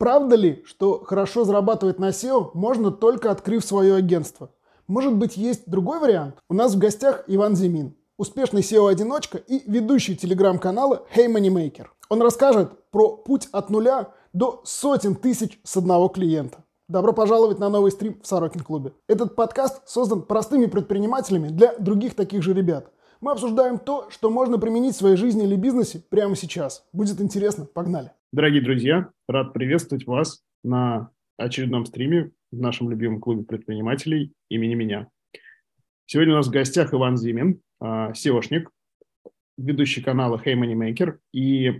Правда ли, что хорошо зарабатывать на SEO можно только открыв свое агентство? Может быть, есть другой вариант? У нас в гостях Иван Зимин, успешный SEO-одиночка и ведущий телеграм-канала Hey Moneymaker. Он расскажет про путь от нуля до сотен тысяч с одного клиента. Добро пожаловать на новый стрим в Сорокин клубе. Этот подкаст создан простыми предпринимателями для других таких же ребят. Мы обсуждаем то, что можно применить в своей жизни или бизнесе прямо сейчас. Будет интересно, погнали. Дорогие друзья, рад приветствовать вас на очередном стриме в нашем любимом клубе предпринимателей имени меня. Сегодня у нас в гостях Иван Зимин, SEOшник, ведущий канала Hey Moneymaker. И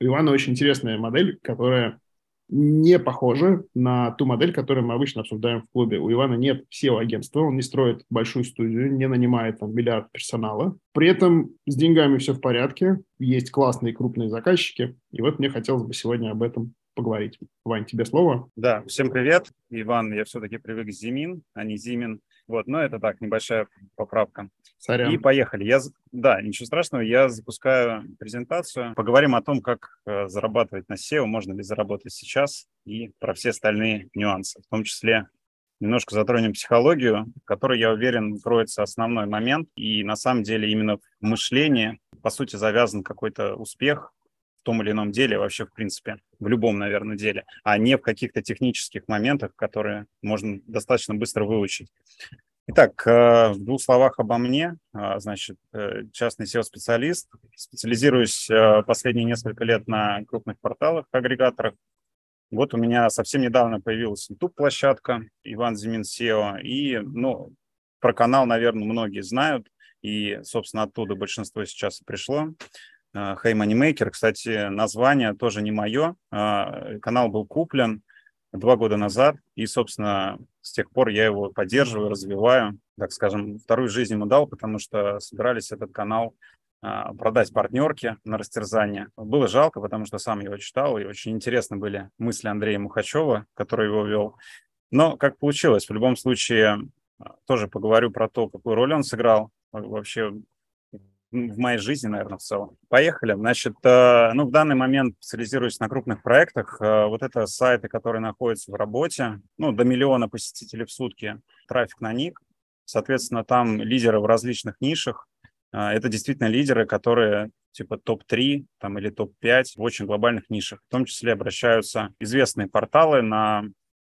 у Ивана очень интересная модель, которая не похожа на ту модель, которую мы обычно обсуждаем в клубе. У Ивана нет SEO-агентства, он не строит большую студию, не нанимает там миллиард персонала. При этом с деньгами все в порядке, есть классные крупные заказчики. И вот мне хотелось бы сегодня об этом поговорить. Вань, тебе слово. Да, всем привет. Иван, я все-таки привык Зимин, а не Зимин. Вот, но это так, небольшая поправка. Сорян. И поехали. Я, да, ничего страшного, я запускаю презентацию. Поговорим о том, как э, зарабатывать на SEO, можно ли заработать сейчас, и про все остальные нюансы. В том числе немножко затронем психологию, в которой, я уверен, кроется основной момент. И на самом деле именно в мышлении, по сути, завязан какой-то успех в том или ином деле, вообще, в принципе, в любом, наверное, деле, а не в каких-то технических моментах, которые можно достаточно быстро выучить. Итак, э, в двух словах обо мне. А, значит, э, частный SEO-специалист. Специализируюсь э, последние несколько лет на крупных порталах, агрегаторах. Вот у меня совсем недавно появилась YouTube-площадка Иван Зимин SEO. И, ну, про канал, наверное, многие знают. И, собственно, оттуда большинство сейчас пришло. Hey Moneymaker, кстати, название тоже не мое. А, канал был куплен два года назад, и, собственно, с тех пор я его поддерживаю, развиваю. Так скажем, вторую жизнь ему дал, потому что собирались этот канал а, продать партнерке на растерзание. Было жалко, потому что сам его читал, и очень интересны были мысли Андрея Мухачева, который его вел. Но как получилось, в любом случае, а, тоже поговорю про то, какую роль он сыграл вообще в моей жизни, наверное, в целом. Поехали. Значит, э, ну, в данный момент специализируюсь на крупных проектах. Э, вот это сайты, которые находятся в работе. Ну, до миллиона посетителей в сутки. Трафик на них. Соответственно, там лидеры в различных нишах. Э, это действительно лидеры, которые типа топ-3 там, или топ-5 в очень глобальных нишах. В том числе обращаются известные порталы на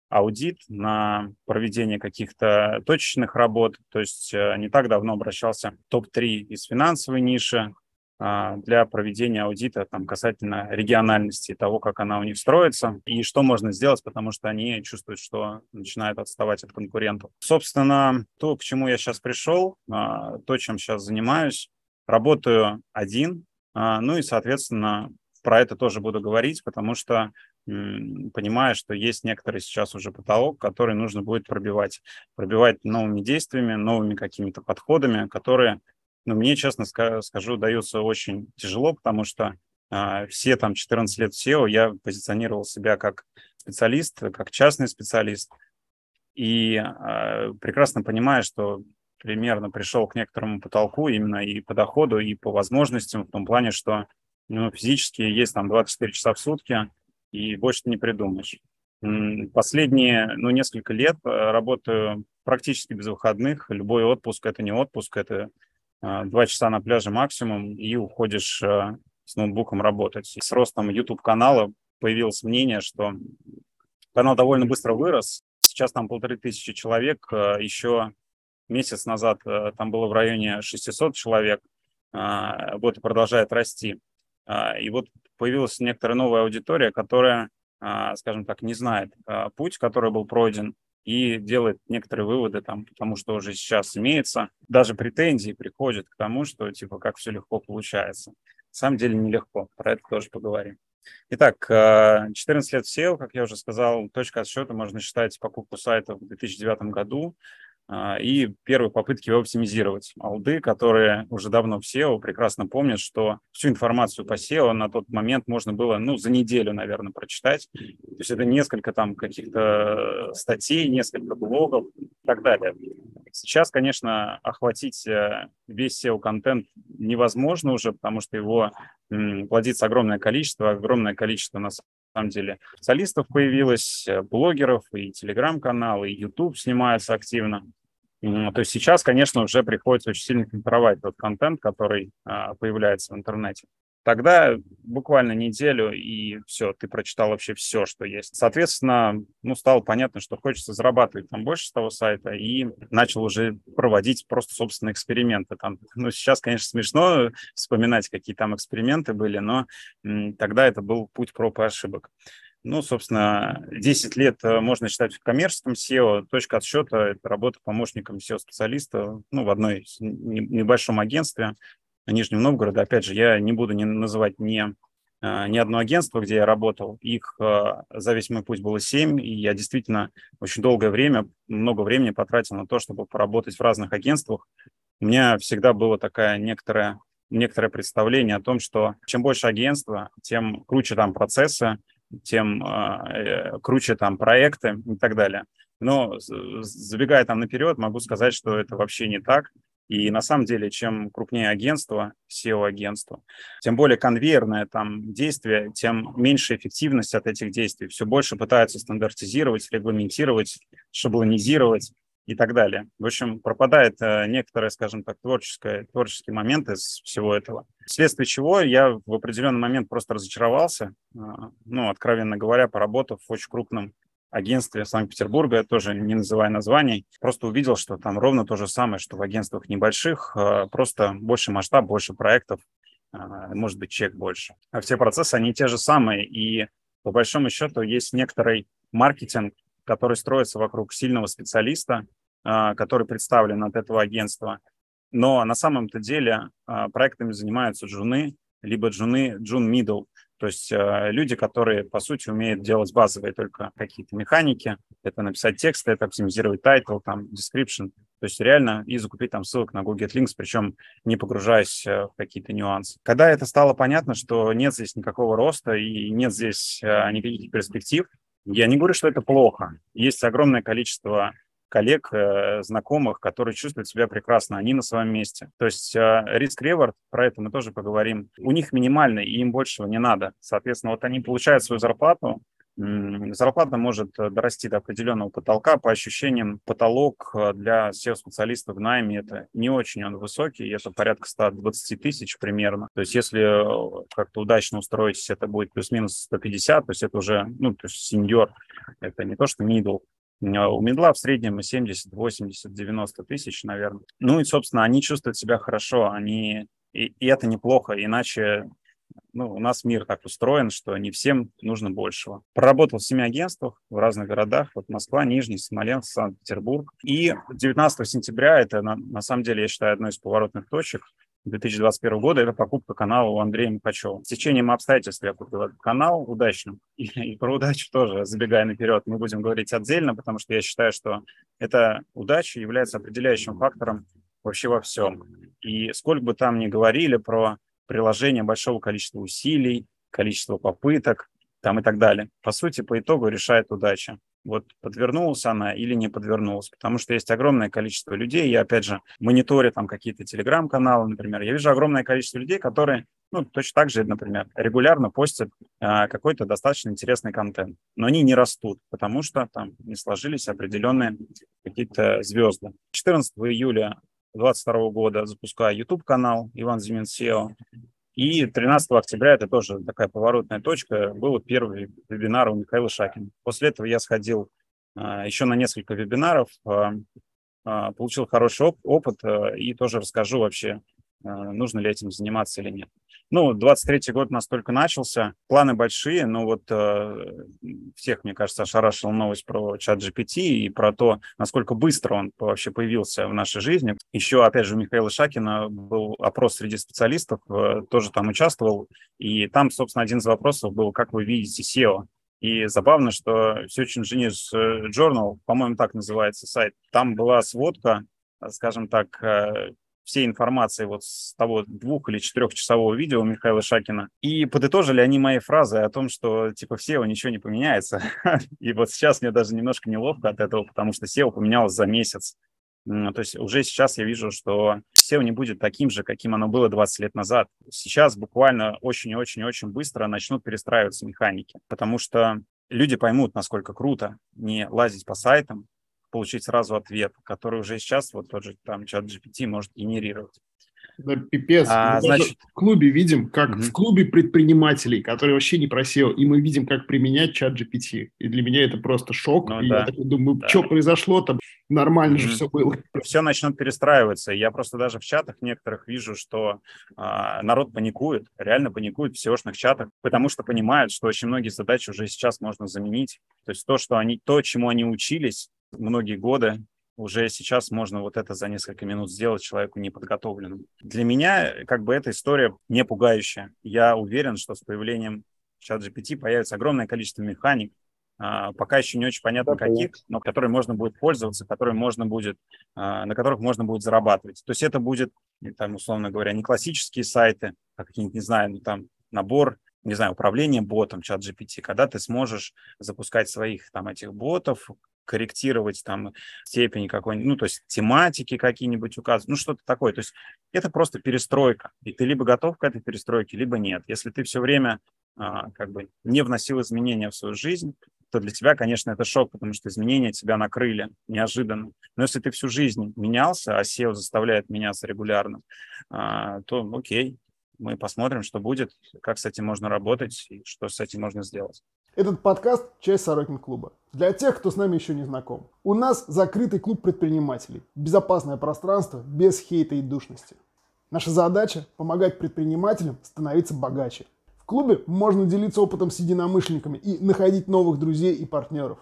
аудит, на проведение каких-то точечных работ. То есть э, не так давно обращался топ-3 из финансовой ниши а, для проведения аудита там, касательно региональности, того, как она у них строится и что можно сделать, потому что они чувствуют, что начинают отставать от конкурентов. Собственно, то, к чему я сейчас пришел, а, то, чем сейчас занимаюсь, работаю один, а, ну и, соответственно, про это тоже буду говорить, потому что понимая, что есть некоторый сейчас уже потолок, который нужно будет пробивать. Пробивать новыми действиями, новыми какими-то подходами, которые, ну, мне, честно скажу, даются очень тяжело, потому что э, все там 14 лет SEO я позиционировал себя как специалист, как частный специалист, и э, прекрасно понимаю, что примерно пришел к некоторому потолку именно и по доходу, и по возможностям, в том плане, что ну, физически есть там 24 часа в сутки, и больше не придумаешь. Последние, ну, несколько лет э, работаю практически без выходных. Любой отпуск – это не отпуск, это э, два часа на пляже максимум, и уходишь э, с ноутбуком работать. С ростом YouTube-канала появилось мнение, что канал довольно быстро вырос. Сейчас там полторы тысячи человек. Еще месяц назад там было в районе 600 человек. Вот и продолжает расти. И вот появилась некоторая новая аудитория, которая, а, скажем так, не знает а, путь, который был пройден, и делает некоторые выводы, там, потому что уже сейчас имеется. Даже претензии приходят к тому, что типа как все легко получается. На самом деле нелегко, про это тоже поговорим. Итак, 14 а, лет SEO, как я уже сказал, точка отсчета можно считать покупку сайта в 2009 году. А, и первые попытки его оптимизировать. Алды, которые уже давно в SEO, прекрасно помнят, что всю информацию по SEO на тот момент можно было, ну, за неделю, наверное, прочитать. То есть это несколько там каких-то статей, несколько блогов и так далее. Сейчас, конечно, охватить э, весь SEO-контент невозможно уже, потому что его плодится огромное количество, огромное количество, на самом деле специалистов появилось, э, блогеров, и телеграм-канал, и YouTube снимается активно. То есть сейчас, конечно, уже приходится очень сильно фильтровать тот контент, который а, появляется в интернете. Тогда буквально неделю, и все, ты прочитал вообще все, что есть. Соответственно, ну, стало понятно, что хочется зарабатывать там больше с того сайта, и начал уже проводить просто собственные эксперименты. Там, ну, сейчас, конечно, смешно вспоминать, какие там эксперименты были, но тогда это был путь проб и ошибок. Ну, собственно, 10 лет э, можно считать в коммерческом SEO. Точка отсчета – это работа помощником SEO-специалиста ну, в одной небольшом агентстве. Нижнем Новгороде. Опять же, я не буду не называть ни, а, ни одно агентство, где я работал. Их а, за весь мой путь было семь, и я действительно очень долгое время, много времени потратил на то, чтобы поработать в разных агентствах. У меня всегда было такое некоторое, некоторое представление о том, что чем больше агентства, тем круче там процессы, тем э, круче там проекты и так далее. Но забегая там наперед, могу сказать, что это вообще не так. И на самом деле, чем крупнее агентство, SEO-агентство, тем более конвейерное там действие, тем меньше эффективность от этих действий. Все больше пытаются стандартизировать, регламентировать, шаблонизировать и так далее. В общем, пропадает э, некоторые, скажем так, творческое, творческие моменты из всего этого. Вследствие чего я в определенный момент просто разочаровался, э, ну, откровенно говоря, поработав в очень крупном агентстве Санкт-Петербурга, тоже не называя названий, просто увидел, что там ровно то же самое, что в агентствах небольших, а, просто больше масштаб, больше проектов, а, может быть, чек больше. А все процессы, они те же самые, и по большому счету есть некоторый маркетинг, который строится вокруг сильного специалиста, а, который представлен от этого агентства. Но на самом-то деле проектами занимаются джуны, либо джуны, джун middle, то есть э, люди, которые, по сути, умеют делать базовые только какие-то механики, это написать тексты, это оптимизировать title, там, description, то есть реально и закупить там ссылок на Google Links, причем не погружаясь э, в какие-то нюансы. Когда это стало понятно, что нет здесь никакого роста и нет здесь э, никаких перспектив, я не говорю, что это плохо. Есть огромное количество коллег, э, знакомых, которые чувствуют себя прекрасно, они на своем месте. То есть э, риск-реворд, про это мы тоже поговорим, у них минимальный, и им большего не надо. Соответственно, вот они получают свою зарплату, зарплата может э, дорасти до определенного потолка. По ощущениям, потолок для SEO-специалиста в найме это не очень он высокий, это порядка 120 тысяч примерно. То есть если как-то удачно устроитесь, это будет плюс-минус 150, то есть это уже, ну, то есть сеньор, это не то, что middle. У медла в среднем 70, 80, 90 тысяч, наверное. Ну и, собственно, они чувствуют себя хорошо, они и, и это неплохо, иначе ну, у нас мир так устроен, что не всем нужно большего. Проработал в семи агентствах в разных городах, вот Москва, Нижний, Смоленск, Санкт-Петербург. И 19 сентября, это на, на самом деле, я считаю, одной из поворотных точек, 2021 года это покупка канала у Андрея Мухачева. С течением обстоятельств я купил этот канал удачным. И, и про удачу тоже, забегая наперед, мы будем говорить отдельно, потому что я считаю, что эта удача является определяющим фактором вообще во всем. И сколько бы там ни говорили про приложение большого количества усилий, количество попыток там и так далее, по сути, по итогу решает удача. Вот подвернулась она или не подвернулась, потому что есть огромное количество людей, я опять же мониторю там какие-то телеграм-каналы, например, я вижу огромное количество людей, которые, ну, точно так же, например, регулярно постят а, какой-то достаточно интересный контент, но они не растут, потому что там не сложились определенные какие-то звезды. 14 июля 2022 года запускаю YouTube-канал Иван Зимин SEO, и 13 октября, это тоже такая поворотная точка, был первый вебинар у Михаила Шакина. После этого я сходил а, еще на несколько вебинаров, а, а, получил хороший опыт и тоже расскажу вообще, нужно ли этим заниматься или нет. Ну, 23-й год у нас только начался, планы большие, но вот э, всех, мне кажется, ошарашила новость про чат GPT и про то, насколько быстро он вообще появился в нашей жизни. Еще, опять же, у Михаила Шакина был опрос среди специалистов, э, тоже там участвовал, и там, собственно, один из вопросов был, как вы видите SEO. И забавно, что Search Engineers Journal, по-моему, так называется сайт, там была сводка, скажем так, э, всей информации вот с того двух- или четырехчасового видео Михаила Шакина. И подытожили они мои фразы о том, что типа в SEO ничего не поменяется. И вот сейчас мне даже немножко неловко от этого, потому что SEO поменялось за месяц. То есть уже сейчас я вижу, что SEO не будет таким же, каким оно было 20 лет назад. Сейчас буквально очень-очень-очень быстро начнут перестраиваться механики, потому что люди поймут, насколько круто не лазить по сайтам, получить сразу ответ, который уже сейчас вот тот же там чат GPT может генерировать. Да, пипец. А, мы значит... в клубе видим, как угу. в клубе предпринимателей, которые вообще не просел, и мы видим, как применять чат GPT. И для меня это просто шок. Ну, и да. я такой думаю, да. что произошло там? Нормально угу. же все было. Все начнет перестраиваться. Я просто даже в чатах некоторых вижу, что а, народ паникует, реально паникует в SEO-шных чатах, потому что понимают, что очень многие задачи уже сейчас можно заменить. То есть то, что они, то, чему они учились многие годы, уже сейчас можно вот это за несколько минут сделать человеку неподготовленному. Для меня как бы эта история не пугающая. Я уверен, что с появлением чат GPT появится огромное количество механик, а, пока еще не очень понятно да, каких, но которые можно будет пользоваться, которые можно будет, а, на которых можно будет зарабатывать. То есть это будет, там, условно говоря, не классические сайты, а какие-нибудь, не знаю, ну, там набор не знаю, управление ботом, чат GPT, когда ты сможешь запускать своих там этих ботов, корректировать там степени какой-нибудь, ну, то есть тематики какие-нибудь указывать, ну, что-то такое. То есть это просто перестройка, и ты либо готов к этой перестройке, либо нет. Если ты все время а, как бы не вносил изменения в свою жизнь, то для тебя, конечно, это шок, потому что изменения тебя накрыли неожиданно. Но если ты всю жизнь менялся, а SEO заставляет меняться регулярно, а, то окей, мы посмотрим, что будет, как с этим можно работать и что с этим можно сделать. Этот подкаст – часть Сорокин клуба. Для тех, кто с нами еще не знаком. У нас закрытый клуб предпринимателей. Безопасное пространство без хейта и душности. Наша задача – помогать предпринимателям становиться богаче. В клубе можно делиться опытом с единомышленниками и находить новых друзей и партнеров.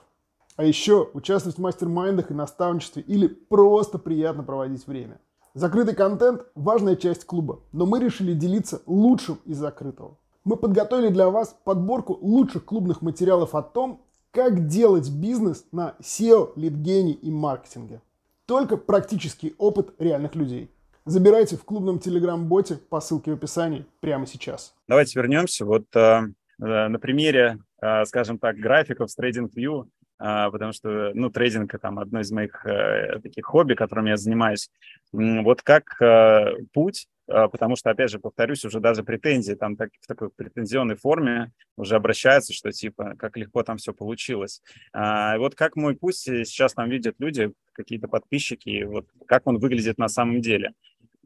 А еще участвовать в мастер-майндах и наставничестве или просто приятно проводить время. Закрытый контент – важная часть клуба, но мы решили делиться лучшим из закрытого. Мы подготовили для вас подборку лучших клубных материалов о том, как делать бизнес на SEO, лидгене и маркетинге. Только практический опыт реальных людей. Забирайте в клубном телеграм-боте по ссылке в описании прямо сейчас. Давайте вернемся. Вот э, на примере, э, скажем так, графиков с TradingView потому что, ну, трейдинг – там одно из моих э, таких хобби, которым я занимаюсь. Вот как э, путь, э, потому что, опять же, повторюсь, уже даже претензии там так, в такой претензионной форме уже обращаются, что типа, как легко там все получилось. А, вот как мой путь сейчас там видят люди, какие-то подписчики, вот как он выглядит на самом деле.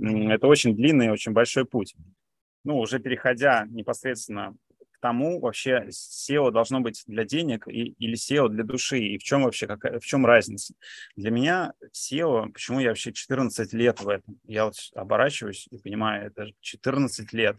Это очень длинный, очень большой путь. Ну, уже переходя непосредственно тому вообще SEO должно быть для денег и, или SEO для души, и в чем вообще, какая, в чем разница. Для меня SEO, почему я вообще 14 лет в этом, я вот оборачиваюсь и понимаю, это 14 лет,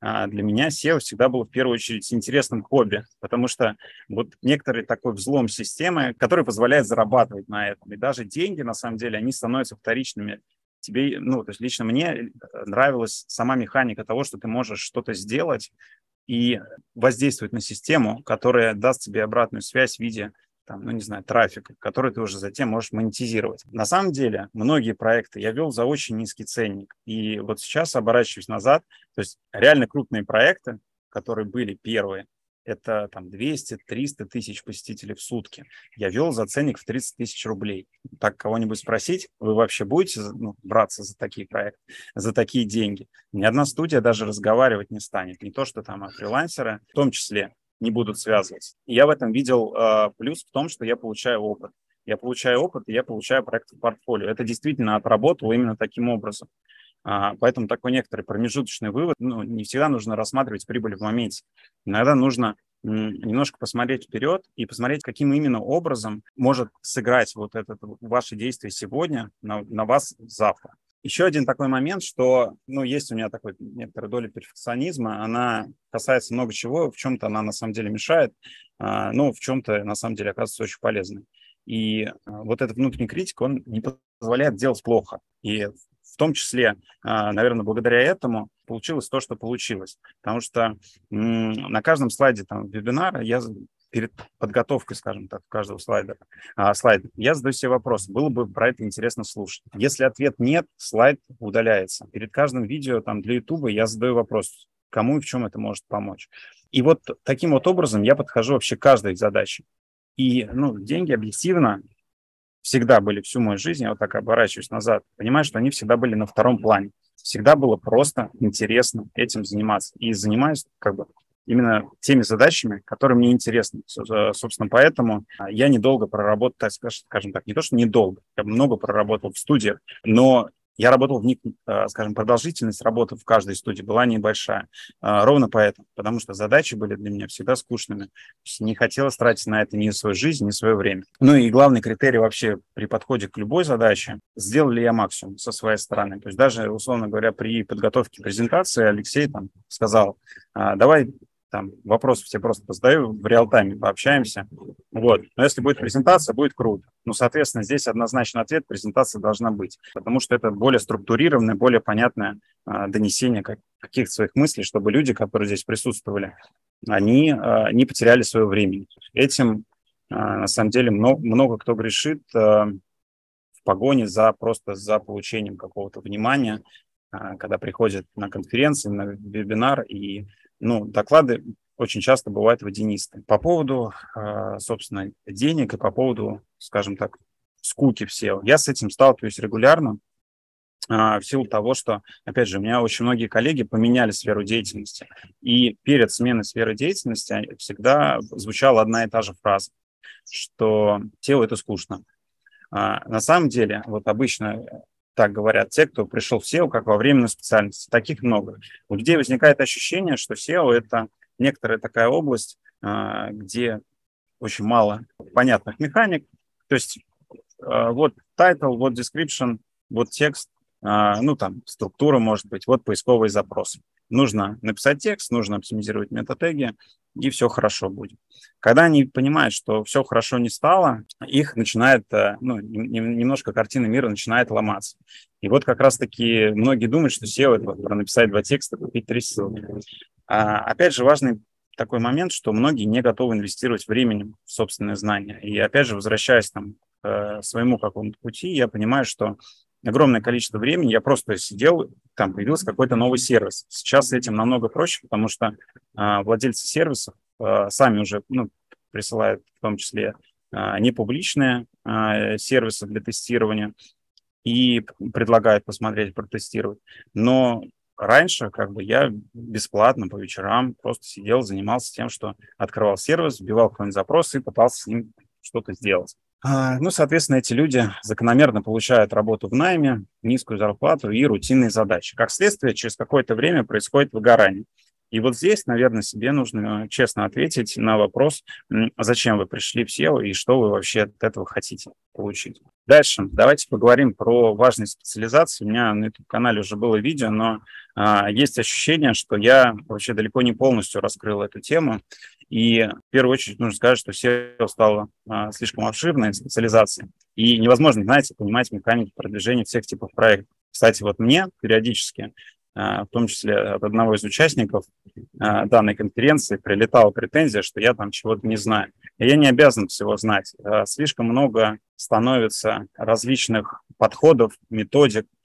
а для меня SEO всегда было в первую очередь интересным хобби, потому что вот некоторый такой взлом системы, который позволяет зарабатывать на этом. И даже деньги, на самом деле, они становятся вторичными тебе, ну, то есть лично мне нравилась сама механика того, что ты можешь что-то сделать, и воздействовать на систему, которая даст тебе обратную связь в виде там, ну, не знаю, трафика, который ты уже затем можешь монетизировать. На самом деле, многие проекты я вел за очень низкий ценник. И вот сейчас оборачиваюсь назад, то есть реально крупные проекты, которые были первые, это там 200-300 тысяч посетителей в сутки. Я вел за ценник в 30 тысяч рублей. Так кого-нибудь спросить, вы вообще будете ну, браться за такие проекты, за такие деньги? Ни одна студия даже разговаривать не станет. Не то, что там а фрилансеры в том числе не будут связываться. Я в этом видел э, плюс в том, что я получаю опыт. Я получаю опыт, и я получаю проекты в портфолио. Это действительно отработало именно таким образом. А, поэтому такой некоторый промежуточный вывод, ну, не всегда нужно рассматривать прибыль в моменте. Иногда нужно немножко посмотреть вперед и посмотреть, каким именно образом может сыграть вот это ваше действие сегодня на, на вас завтра. Еще один такой момент, что, ну, есть у меня такой некоторая доля перфекционизма, она касается много чего, в чем-то она на самом деле мешает, а, но в чем-то на самом деле оказывается очень полезной. И а, вот этот внутренний критик, он не позволяет делать плохо. И в том числе, а, наверное, благодаря этому получилось то, что получилось. Потому что на каждом слайде там, вебинара я перед подготовкой, скажем так, каждого слайда, а, слайда, я задаю себе вопрос, было бы про это интересно слушать. Если ответ нет, слайд удаляется. Перед каждым видео там, для YouTube я задаю вопрос, кому и в чем это может помочь. И вот таким вот образом я подхожу вообще к каждой задаче. И ну, деньги объективно всегда были всю мою жизнь, я вот так оборачиваюсь назад, понимаю, что они всегда были на втором плане. Всегда было просто интересно этим заниматься. И занимаюсь как бы именно теми задачами, которые мне интересны. Собственно, поэтому я недолго проработал, скажем так, не то, что недолго, я много проработал в студиях, но я работал в них, э, скажем, продолжительность работы в каждой студии была небольшая. Э, ровно поэтому, потому что задачи были для меня всегда скучными. Не хотелось тратить на это ни свою жизнь, ни свое время. Ну и главный критерий вообще при подходе к любой задаче, сделал ли я максимум со своей стороны. То есть даже, условно говоря, при подготовке презентации Алексей там сказал, «А, давай там вопросы все просто задаю в реал-тайме, пообщаемся. Вот. Но если будет презентация, будет круто. Ну, соответственно, здесь однозначно ответ, презентация должна быть, потому что это более структурированное, более понятное а, донесение как, каких-то своих мыслей, чтобы люди, которые здесь присутствовали, они а, не потеряли свое время. Этим, а, на самом деле, много, много кто грешит а, в погоне за просто за получением какого-то внимания, а, когда приходят на конференции, на вебинар и ну, доклады очень часто бывают водянистые. По поводу, а, собственно, денег и по поводу, скажем так, скуки в SEO. Я с этим сталкиваюсь регулярно а, в силу того, что, опять же, у меня очень многие коллеги поменяли сферу деятельности. И перед сменой сферы деятельности всегда звучала одна и та же фраза, что SEO – это скучно. А, на самом деле, вот обычно так говорят те, кто пришел в SEO как во временную специальность. Таких много. У людей возникает ощущение, что SEO – это некоторая такая область, а, где очень мало понятных механик. То есть а, вот title, вот description, вот текст, ну там структура может быть, вот поисковые запросы. Нужно написать текст, нужно оптимизировать метатеги, и все хорошо будет. Когда они понимают, что все хорошо не стало, их начинает, э, ну, немножко картина мира начинает ломаться. И вот как раз-таки многие думают, что SEO – это про написать два текста, купить три ссылки. А, опять же, важный такой момент, что многие не готовы инвестировать временем в собственные знания. И опять же, возвращаясь там, к э, своему какому-то пути, я понимаю, что огромное количество времени я просто сидел, там появился какой-то новый сервис. Сейчас с этим намного проще, потому что а, владельцы сервисов а, сами уже ну, присылают в том числе а, непубличные а, сервисы для тестирования и предлагают посмотреть, протестировать. Но раньше как бы я бесплатно по вечерам просто сидел, занимался тем, что открывал сервис, вбивал какой-нибудь запрос и пытался с ним что-то сделать. А, ну, соответственно, эти люди закономерно получают работу в найме, низкую зарплату и рутинные задачи. Как следствие, через какое-то время происходит выгорание. И вот здесь, наверное, себе нужно честно ответить на вопрос, зачем вы пришли в SEO и что вы вообще от этого хотите получить. Дальше давайте поговорим про важные специализации. У меня на YouTube-канале уже было видео, но а, есть ощущение, что я вообще далеко не полностью раскрыл эту тему. И в первую очередь нужно сказать, что SEO стало а, слишком обширной специализацией. И невозможно, знаете, понимать механику продвижения всех типов проектов. Кстати, вот мне периодически а, в том числе от одного из участников а, данной конференции прилетала претензия, что я там чего-то не знаю. Я не обязан всего знать. А, слишком много становится различных подходов, методик, а,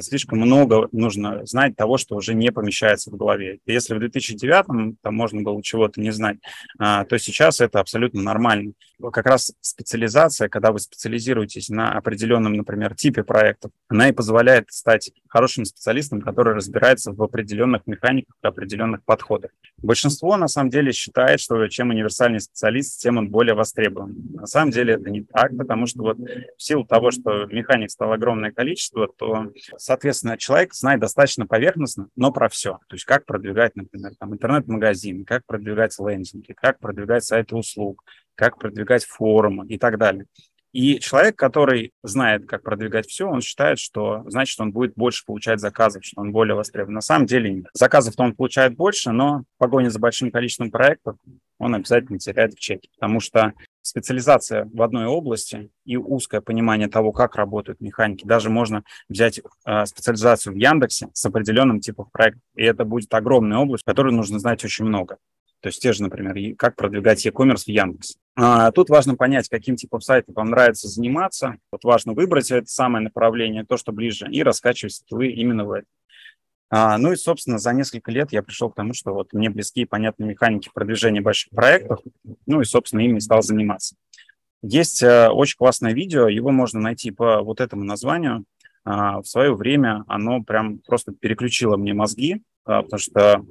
слишком много нужно знать того, что уже не помещается в голове. Если в 2009 там можно было чего-то не знать, а, то сейчас это абсолютно нормально. Как раз специализация, когда вы специализируетесь на определенном, например, типе проектов, она и позволяет стать хорошим специалистом, который разбирается в определенных механиках, в определенных подходах. Большинство, на самом деле, считает, что чем универсальный специалист, тем он более востребован. На самом деле это не так, потому что вот в силу того, что механик стало огромное количество, то Соответственно, человек знает достаточно поверхностно, но про все. То есть как продвигать, например, там, интернет-магазин, как продвигать лендинги, как продвигать сайты услуг, как продвигать форумы и так далее. И человек, который знает, как продвигать все, он считает, что значит, он будет больше получать заказов, что он более востребован. На самом деле нет. Заказов-то он получает больше, но в погоне за большим количеством проектов он обязательно теряет в чеке, потому что специализация в одной области и узкое понимание того, как работают механики. Даже можно взять э, специализацию в Яндексе с определенным типом проекта, и это будет огромная область, которой нужно знать очень много. То есть те же, например, как продвигать e-commerce в Яндексе. А, тут важно понять, каким типом сайта вам нравится заниматься. Вот важно выбрать это самое направление, то, что ближе, и раскачивать скиллы именно в этом. А, ну и, собственно, за несколько лет я пришел к тому, что вот мне близки и понятны механики продвижения больших проектов, ну и, собственно, ими стал заниматься. Есть э, очень классное видео, его можно найти по вот этому названию. А, в свое время оно прям просто переключило мне мозги, а, потому что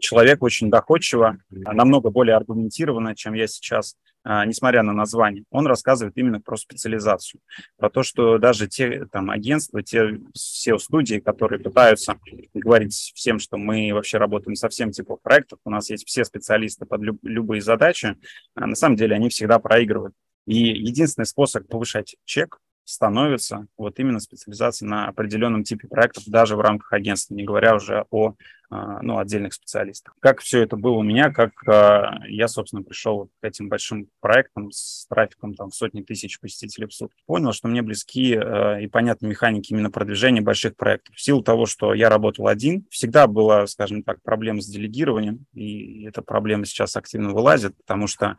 человек очень доходчиво, намного более аргументированно, чем я сейчас несмотря на название, он рассказывает именно про специализацию, про то, что даже те там агентства, те все студии, которые пытаются говорить всем, что мы вообще работаем со всем типом проектов, у нас есть все специалисты под люб- любые задачи, а на самом деле они всегда проигрывают. И единственный способ повышать чек становится вот именно специализация на определенном типе проектов, даже в рамках агентства, не говоря уже о а, ну, отдельных специалистов. Как все это было у меня, как а, я, собственно, пришел к этим большим проектам с трафиком там, сотни тысяч посетителей в сутки. Понял, что мне близки а, и понятны механики именно продвижения больших проектов. В силу того, что я работал один, всегда была, скажем так, проблема с делегированием, и эта проблема сейчас активно вылазит, потому что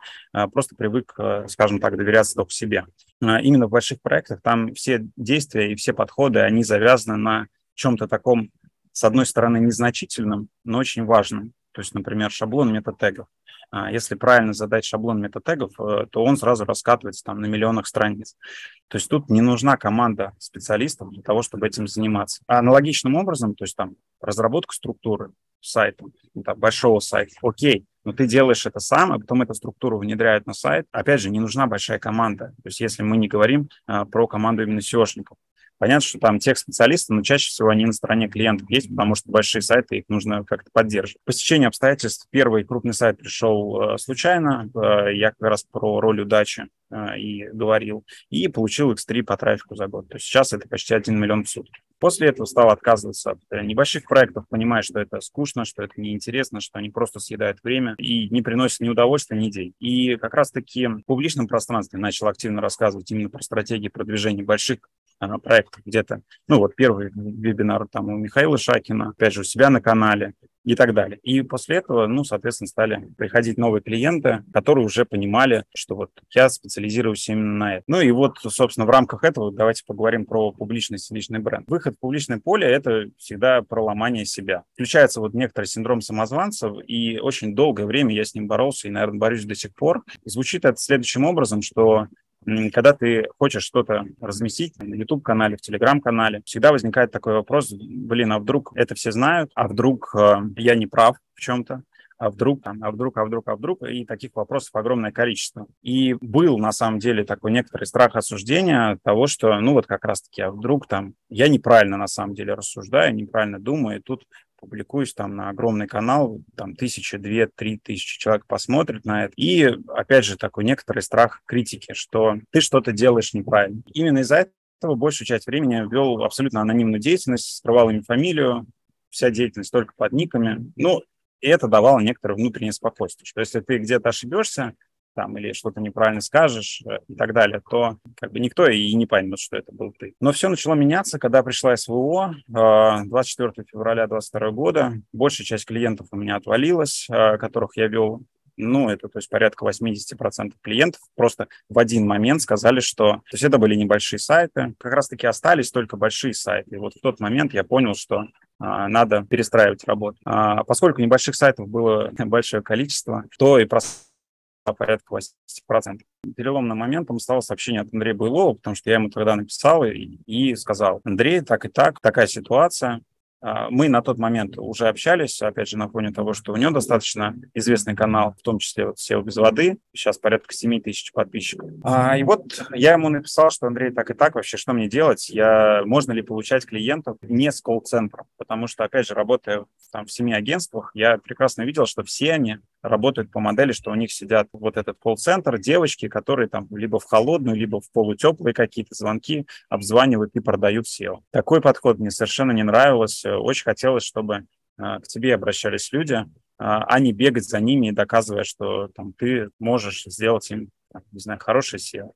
просто привык, скажем так, доверяться только себе. Именно в больших проектах там все действия и все подходы, они завязаны на чем-то таком с одной стороны, незначительным, но очень важным. То есть, например, шаблон метатегов. А, если правильно задать шаблон метатегов, э, то он сразу раскатывается там на миллионах страниц. То есть тут не нужна команда специалистов для того, чтобы этим заниматься. Аналогичным образом, то есть там разработка структуры сайта, там, большого сайта, окей, но ты делаешь это сам, а потом эту структуру внедряют на сайт. Опять же, не нужна большая команда. То есть если мы не говорим а, про команду именно SEOшников, Понятно, что там тех специалисты, но чаще всего они на стороне клиентов есть, потому что большие сайты, их нужно как-то поддерживать. По стечению обстоятельств первый крупный сайт пришел э, случайно. Э, я как раз про роль удачи э, и говорил. И получил X3 по трафику за год. То есть сейчас это почти 1 миллион в сутки. После этого стал отказываться от небольших проектов, понимая, что это скучно, что это неинтересно, что они просто съедают время и не приносят ни удовольствия, ни денег. И как раз-таки в публичном пространстве начал активно рассказывать именно про стратегии продвижения больших проектов где-то. Ну, вот первый вебинар там у Михаила Шакина, опять же, у себя на канале и так далее. И после этого, ну, соответственно, стали приходить новые клиенты, которые уже понимали, что вот я специализируюсь именно на этом. Ну и вот, собственно, в рамках этого давайте поговорим про публичность и личный бренд. Выход в публичное поле – это всегда про ломание себя. Включается вот некоторый синдром самозванцев, и очень долгое время я с ним боролся, и, наверное, борюсь до сих пор. Звучит это следующим образом, что когда ты хочешь что-то разместить на YouTube-канале, в Telegram-канале, всегда возникает такой вопрос, блин, а вдруг это все знают, а вдруг э, я не прав в чем-то, а вдруг, там, а вдруг, а вдруг, а вдруг, и таких вопросов огромное количество. И был, на самом деле, такой некоторый страх осуждения того, что, ну, вот как раз-таки, а вдруг там я неправильно, на самом деле, рассуждаю, неправильно думаю, и тут публикуюсь там на огромный канал, там тысяча, две, три тысячи человек посмотрят на это. И, опять же, такой некоторый страх критики, что ты что-то делаешь неправильно. Именно из-за этого большую часть времени вел абсолютно анонимную деятельность, скрывал им фамилию, вся деятельность только под никами. Ну, и это давало некоторое внутреннее спокойствие, что если ты где-то ошибешься, там, или что-то неправильно скажешь э, и так далее, то как бы никто и не поймет, что это был ты. Но все начало меняться, когда пришла СВО 24 э, февраля 2022 года. Большая часть клиентов у меня отвалилась, э, которых я вел ну, это то есть порядка 80% клиентов просто в один момент сказали, что... То есть это были небольшие сайты, как раз-таки остались только большие сайты. И вот в тот момент я понял, что надо перестраивать работу. А, поскольку небольших сайтов было большое количество, то и просто порядка 80%. Переломным моментом стало сообщение от Андрея Буйлова, потому что я ему тогда написал и, и сказал, Андрей, так и так, такая ситуация, а, мы на тот момент уже общались, опять же, на фоне того, что у него достаточно известный канал, в том числе вот SEO без воды, сейчас порядка 7 тысяч подписчиков. А, и вот я ему написал, что, Андрей, так и так, вообще, что мне делать? Я, можно ли получать клиентов не с колл-центром? Потому что, опять же, работая там, в семи агентствах, я прекрасно видел, что все они работают по модели, что у них сидят вот этот колл-центр, девочки, которые там либо в холодную, либо в полутеплые какие-то звонки обзванивают и продают SEO. Такой подход мне совершенно не нравился. Очень хотелось, чтобы а, к тебе обращались люди, а, а не бегать за ними доказывая, что там, ты можешь сделать им, не знаю, хорошее SEO.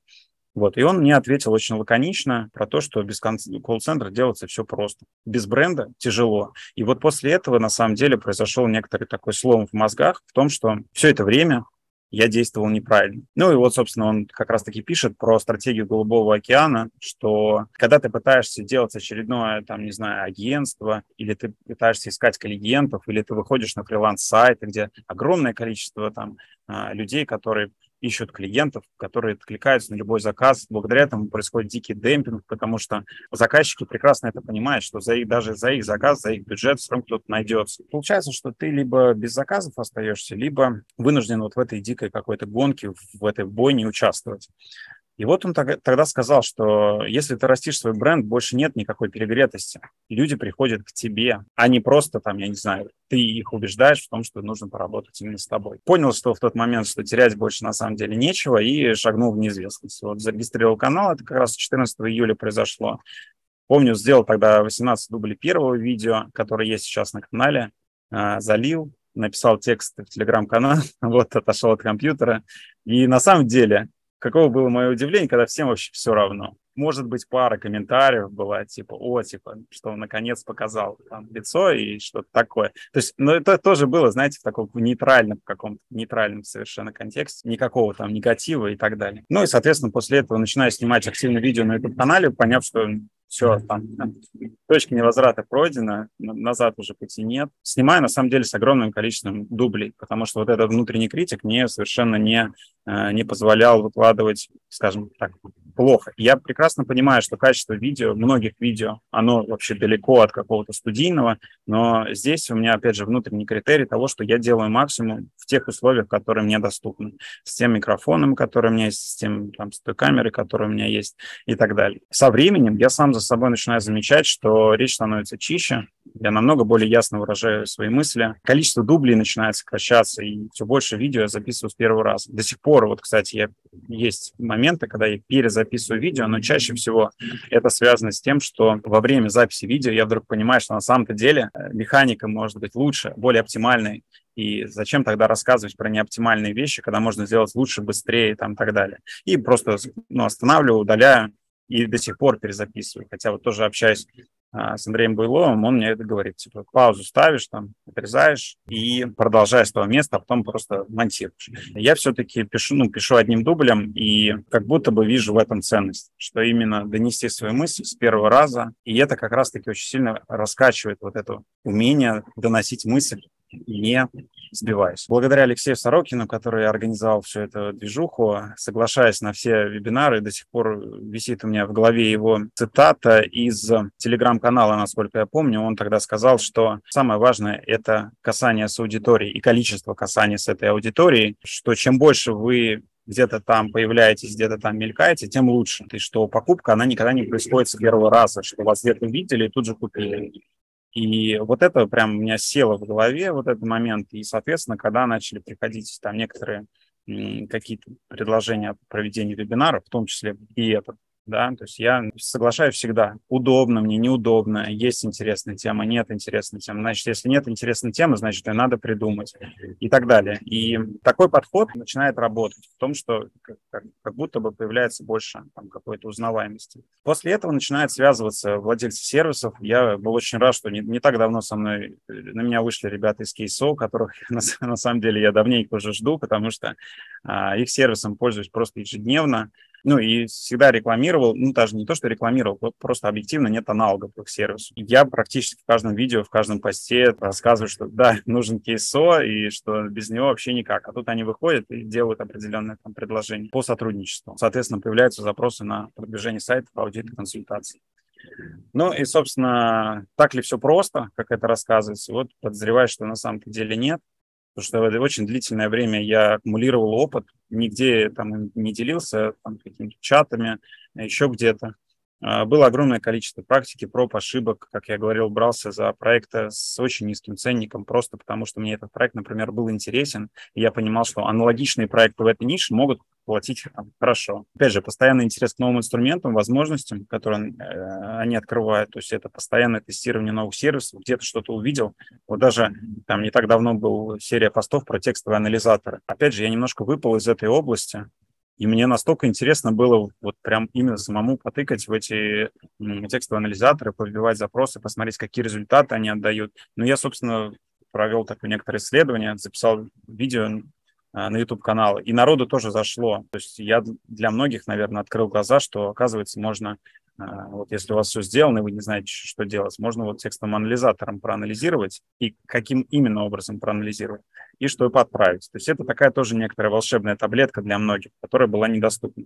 Вот, и он мне ответил очень лаконично про то, что без колл-центра делается все просто. Без бренда тяжело. И вот после этого, на самом деле, произошел некоторый такой слом в мозгах в том, что все это время я действовал неправильно. Ну и вот, собственно, он как раз-таки пишет про стратегию Голубого океана, что когда ты пытаешься делать очередное, там, не знаю, агентство, или ты пытаешься искать клиентов, или ты выходишь на фриланс-сайты, где огромное количество там а, людей, которые ищут клиентов, которые откликаются на любой заказ. Благодаря этому происходит дикий демпинг, потому что заказчики прекрасно это понимают, что за их, даже за их заказ, за их бюджет все равно кто-то найдется. Получается, что ты либо без заказов остаешься, либо вынужден вот в этой дикой какой-то гонке, в этой бойне участвовать. И вот он тогда сказал, что если ты растишь свой бренд, больше нет никакой перегретости. люди приходят к тебе, а не просто там, я не знаю, ты их убеждаешь в том, что нужно поработать именно с тобой. Понял, что в тот момент, что терять больше на самом деле нечего, и шагнул в неизвестность. Вот зарегистрировал канал, это как раз 14 июля произошло. Помню, сделал тогда 18 дублей первого видео, которое есть сейчас на канале, а, залил, написал текст в телеграм-канал, вот отошел от компьютера. И на самом деле каково было мое удивление, когда всем вообще все равно. Может быть, пара комментариев была, типа, о, типа, что он наконец показал там лицо и что-то такое. То есть, ну, это тоже было, знаете, в таком нейтральном каком-то, нейтральном совершенно контексте, никакого там негатива и так далее. Ну и, соответственно, после этого начинаю снимать активное видео на YouTube-канале, поняв, что все, там, точка невозврата пройдена, назад уже пути нет. Снимаю, на самом деле, с огромным количеством дублей, потому что вот этот внутренний критик мне совершенно не, э, не позволял выкладывать, скажем так, плохо. Я прекрасно понимаю, что качество видео, многих видео, оно вообще далеко от какого-то студийного, но здесь у меня, опять же, внутренний критерий того, что я делаю максимум в тех условиях, которые мне доступны, с тем микрофоном, который у меня есть, с тем, там, с той камерой, которая у меня есть и так далее. Со временем я сам за собой начинаю замечать, что речь становится чище, я намного более ясно выражаю свои мысли. Количество дублей начинает сокращаться, и все больше видео я записываю с первого раза. До сих пор, вот, кстати, я, есть моменты, когда я перезаписываю видео, но чаще всего это связано с тем, что во время записи видео я вдруг понимаю, что на самом-то деле э, механика может быть лучше, более оптимальной, и зачем тогда рассказывать про неоптимальные вещи, когда можно сделать лучше, быстрее и там, так далее. И просто ну, останавливаю, удаляю и до сих пор перезаписываю. Хотя вот тоже общаюсь с Андреем Буйловым, он мне это говорит, типа, паузу ставишь, там, отрезаешь и продолжаешь с того места, а потом просто монтируешь. Я все-таки пишу, ну, пишу одним дублем и как будто бы вижу в этом ценность, что именно донести свою мысль с первого раза, и это как раз-таки очень сильно раскачивает вот это умение доносить мысль не сбиваюсь. Благодаря Алексею Сорокину, который организовал всю эту движуху, соглашаясь на все вебинары, до сих пор висит у меня в голове его цитата из телеграм-канала, насколько я помню. Он тогда сказал, что самое важное – это касание с аудиторией и количество касаний с этой аудиторией, что чем больше вы где-то там появляетесь, где-то там мелькаете, тем лучше. И что покупка, она никогда не происходит с первого раза, что вас где-то видели и тут же купили. И вот это прям у меня село в голове, вот этот момент. И, соответственно, когда начали приходить там некоторые какие-то предложения о проведении вебинаров, в том числе и этот, да, то есть я соглашаюсь всегда, удобно мне, неудобно, есть интересная тема, нет интересной темы, значит, если нет интересной темы, значит, ее надо придумать и так далее. И такой подход начинает работать в том, что как, как, будто бы появляется больше там, какой-то узнаваемости. После этого начинают связываться владельцы сервисов. Я был очень рад, что не, не так давно со мной, на меня вышли ребята из Кейсо, которых на, на самом деле я давненько уже жду, потому что а, их сервисом пользуюсь просто ежедневно. Ну и всегда рекламировал, ну даже не то, что рекламировал, просто объективно нет аналогов к сервису. Я практически в каждом видео, в каждом посте рассказываю, что да, нужен кейсо и что без него вообще никак. А тут они выходят и делают определенное там предложение по сотрудничеству. Соответственно, появляются запросы на продвижение сайтов, аудит консультации. Ну и, собственно, так ли все просто, как это рассказывается? Вот подозреваю, что на самом деле нет. Потому что очень длительное время я аккумулировал опыт, нигде там не делился там, какими-то чатами, еще где-то. А, было огромное количество практики, проб, ошибок. Как я говорил, брался за проекты с очень низким ценником, просто потому что мне этот проект, например, был интересен. И я понимал, что аналогичные проекты в этой нише могут платить там, хорошо. Опять же, постоянный интерес к новым инструментам, возможностям, которые э, они открывают. То есть это постоянное тестирование новых сервисов, где-то что-то увидел. Вот даже там не так давно была серия постов про текстовые анализаторы. Опять же, я немножко выпал из этой области, и мне настолько интересно было вот прям именно самому потыкать в эти текстовые анализаторы, побивать запросы, посмотреть, какие результаты они отдают. Ну, я, собственно, провел такое некоторое исследование, записал видео а, на YouTube-канал, и народу тоже зашло. То есть я для многих, наверное, открыл глаза, что, оказывается, можно А, вот если у вас все сделано, и вы не знаете, что делать, можно вот текстовым анализатором проанализировать и каким именно образом проанализировать, и что подправить. То есть это такая тоже некоторая волшебная таблетка для многих, которая была недоступна.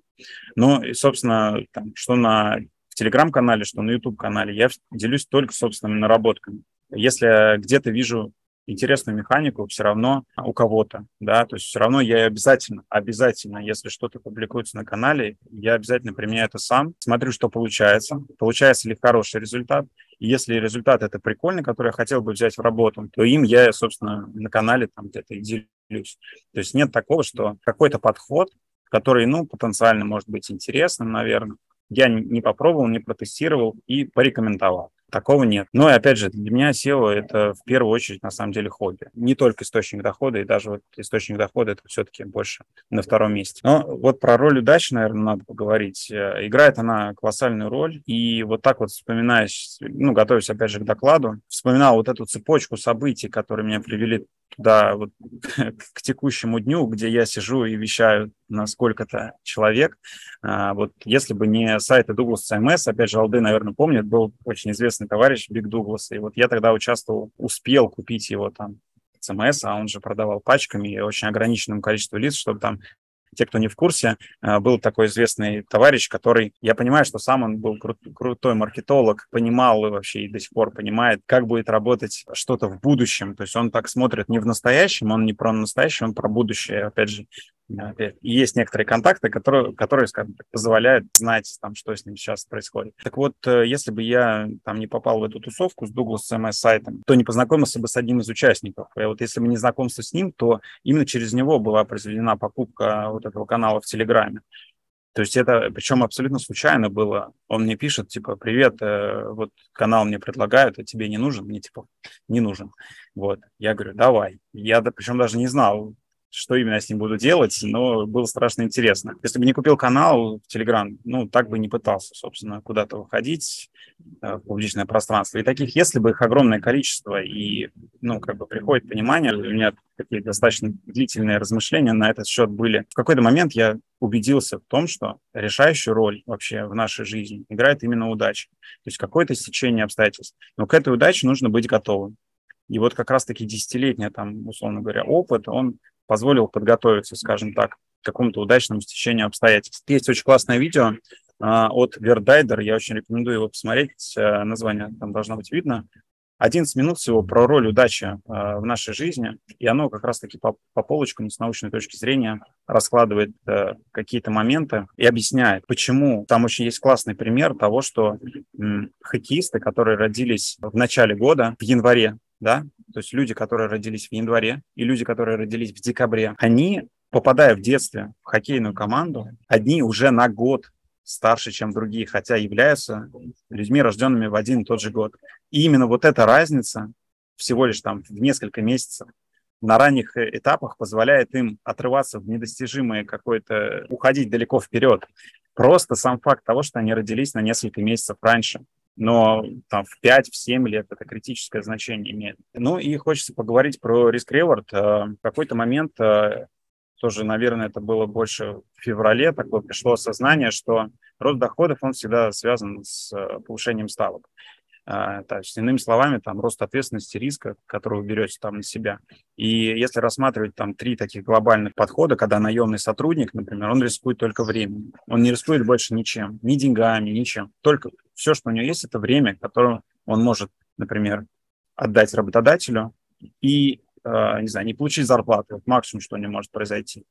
Ну и, собственно, там, что на Телеграм-канале, что на YouTube-канале, я делюсь только собственными наработками. Если где-то вижу интересную механику все равно у кого-то, да, то есть все равно я обязательно, обязательно, если что-то публикуется на канале, я обязательно применяю это сам, смотрю, что получается, получается ли хороший результат, и если результат это прикольный, который я хотел бы взять в работу, то им я, собственно, на канале там где-то и делюсь. То есть нет такого, что какой-то подход, который, ну, потенциально может быть интересным, наверное, я не попробовал, не протестировал и порекомендовал. Такого нет. Но, и опять же, для меня SEO — это в первую очередь, на самом деле, хобби. Не только источник дохода, и даже вот источник дохода — это все-таки больше на втором месте. Но вот про роль удачи, наверное, надо поговорить. Э, играет она колоссальную роль, и вот так вот вспоминаешь, ну, готовясь, опять же, к докладу, вспоминал вот эту цепочку событий, которые меня привели туда, вот, к текущему дню, где я сижу и вещаю на сколько-то человек. А, вот если бы не сайты Douglas CMS, опять же, Алды, наверное, помнит, был очень известный товарищ Биг Дуглас, и вот я тогда участвовал, успел купить его там CMS, а он же продавал пачками и очень ограниченным количеством лиц, чтобы там те, кто не в курсе, э, был такой известный товарищ, который, я понимаю, что сам он был кру- крутой маркетолог, понимал и вообще и до сих пор понимает, как будет работать что-то в будущем. То есть он так смотрит не в настоящем, он не про настоящее, он про будущее. Опять же, есть некоторые контакты, которые, которые скажем позволяют знать, там, что с ним сейчас происходит. Так вот, э, если бы я там не попал в эту тусовку с Douglas CMS сайтом, то не познакомился бы с одним из участников. И вот если бы не знакомство с ним, то именно через него была произведена покупка вот этого канала в Телеграме. То есть это, причем абсолютно случайно было. Он мне пишет, типа, привет, э, вот канал мне предлагают, а тебе не нужен? Мне, типа, не нужен. Вот. Я говорю, давай. Я, причем даже не знал, что именно я с ним буду делать, но было страшно интересно. Если бы не купил канал в Telegram, ну, так бы не пытался, собственно, куда-то выходить э, в публичное пространство. И таких, если бы их огромное количество, и, ну, как бы приходит понимание, у меня такие достаточно длительные размышления на этот счет были. В какой-то момент я убедился в том, что решающую роль вообще в нашей жизни играет именно удача. То есть какое-то стечение обстоятельств. Но к этой удаче нужно быть готовым. И вот как раз-таки десятилетний, там, условно говоря, опыт, он позволил подготовиться, скажем так, к какому-то удачному стечению обстоятельств. Есть очень классное видео а, от Вердайдер, я очень рекомендую его посмотреть, а, название там должно быть видно. 11 минут всего про роль удачи а, в нашей жизни, и оно как раз-таки по, по полочкам с научной точки зрения раскладывает а, какие-то моменты и объясняет, почему. Там очень есть классный пример того, что хоккеисты, которые родились в начале года, в январе да, то есть люди, которые родились в январе и люди, которые родились в декабре, они, попадая в детстве в хоккейную команду, одни уже на год старше, чем другие, хотя являются людьми, рожденными в один и тот же год. И именно вот эта разница всего лишь там в несколько месяцев на ранних этапах позволяет им отрываться в недостижимое какое-то, уходить далеко вперед. Просто сам факт того, что они родились на несколько месяцев раньше но там в 5-7 лет это критическое значение имеет. Ну и хочется поговорить про риск-реворд. Э, в какой-то момент, э, тоже, наверное, это было больше в феврале, такое пришло осознание, что рост доходов, он всегда связан с э, повышением ставок. То есть, иными словами, там рост ответственности риска, который вы берете там на себя. И если рассматривать там три таких глобальных подхода, когда наемный сотрудник, например, он рискует только временем, он не рискует больше ничем, ни деньгами, ничем. Только все, что у него есть, это время, которое он может, например, отдать работодателю и, э, не знаю, не получить зарплату. Вот максимум, что у него может произойти.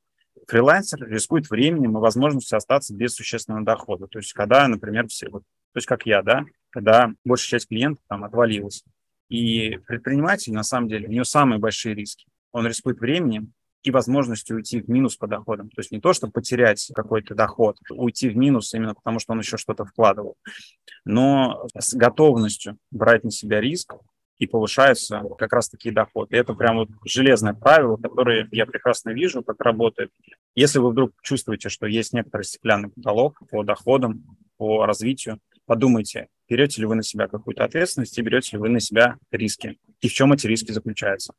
Фрилансер рискует временем и возможностью остаться без существенного дохода. То есть, когда, например, все, вот, то есть, как я, да, когда большая часть клиентов там отвалилась. И предприниматель, на самом деле, у него самые большие риски. Он рискует временем и возможностью уйти в минус по доходам. То есть не то, чтобы потерять какой-то доход, уйти в минус именно потому, что он еще что-то вкладывал, но с готовностью брать на себя риск и повышается как раз таки доход. И это прям вот железное правило, которое я прекрасно вижу, как работает. Если вы вдруг чувствуете, что есть некоторый стеклянный потолок по доходам, по развитию, подумайте, берете ли вы на себя какую-то ответственность и берете ли вы на себя риски. и в чем эти риски заключаются.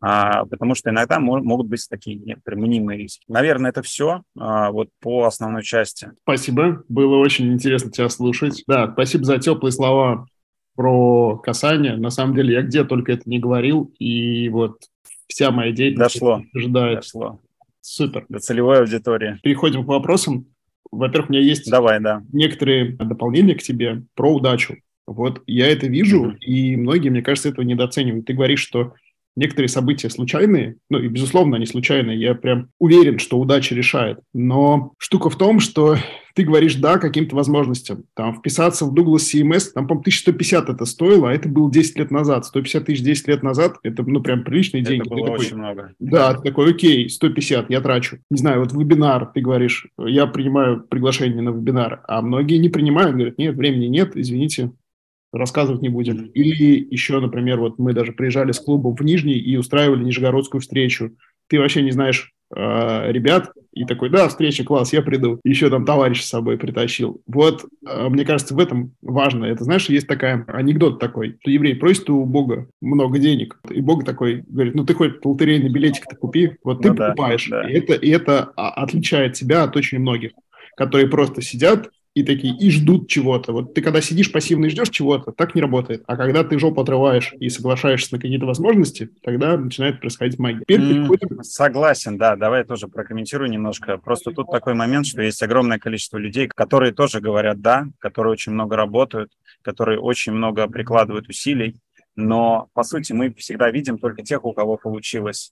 А, потому что иногда могут быть такие некоторые мнимые риски. Наверное, это все а, вот по основной части. Спасибо. Было очень интересно тебя слушать. Да, спасибо за теплые слова про касание. На самом деле, я где только это не говорил, и вот вся моя деятельность Дошло. ожидает. Дошло. Супер. До целевой аудитории. Переходим к вопросам. Во-первых, у меня есть Давай, да. некоторые дополнения к тебе про удачу. Вот я это вижу, mm-hmm. и многие, мне кажется, этого недооценивают. Ты говоришь, что некоторые события случайные, ну и, безусловно, они случайные, я прям уверен, что удача решает. Но штука в том, что ты говоришь «да» каким-то возможностям. Там вписаться в Douglas CMS, там, по-моему, 1150 это стоило, а это было 10 лет назад. 150 тысяч 10 лет назад, это, ну, прям приличные деньги. Это было ты очень такой, много. Да, ты такой, окей, 150 я трачу. Не знаю, вот вебинар, ты говоришь, я принимаю приглашение на вебинар, а многие не принимают, говорят, нет, времени нет, извините, рассказывать не будем. Или еще, например, вот мы даже приезжали с клубом в Нижний и устраивали нижегородскую встречу. Ты вообще не знаешь э, ребят, и такой, да, встреча, класс, я приду. Еще там товарищ с собой притащил. Вот, э, мне кажется, в этом важно. Это, знаешь, есть такая анекдот такой, что еврей просит у Бога много денег, и Бог такой говорит, ну ты хоть лотерейный билетик-то купи, вот ты ну, покупаешь. Да, да. И это, и это а, отличает тебя от очень многих, которые просто сидят, и такие, и ждут чего-то. Вот ты когда сидишь пассивно и ждешь чего-то, так не работает. А когда ты жопу отрываешь и соглашаешься на какие-то возможности, тогда начинает происходить магия. Теперь mm, переходим... Согласен, да. Давай я тоже прокомментирую немножко. Просто тут такой момент, что есть огромное количество людей, которые тоже говорят «да», которые очень много работают, которые очень много прикладывают усилий, но, по сути, мы всегда видим только тех, у кого получилось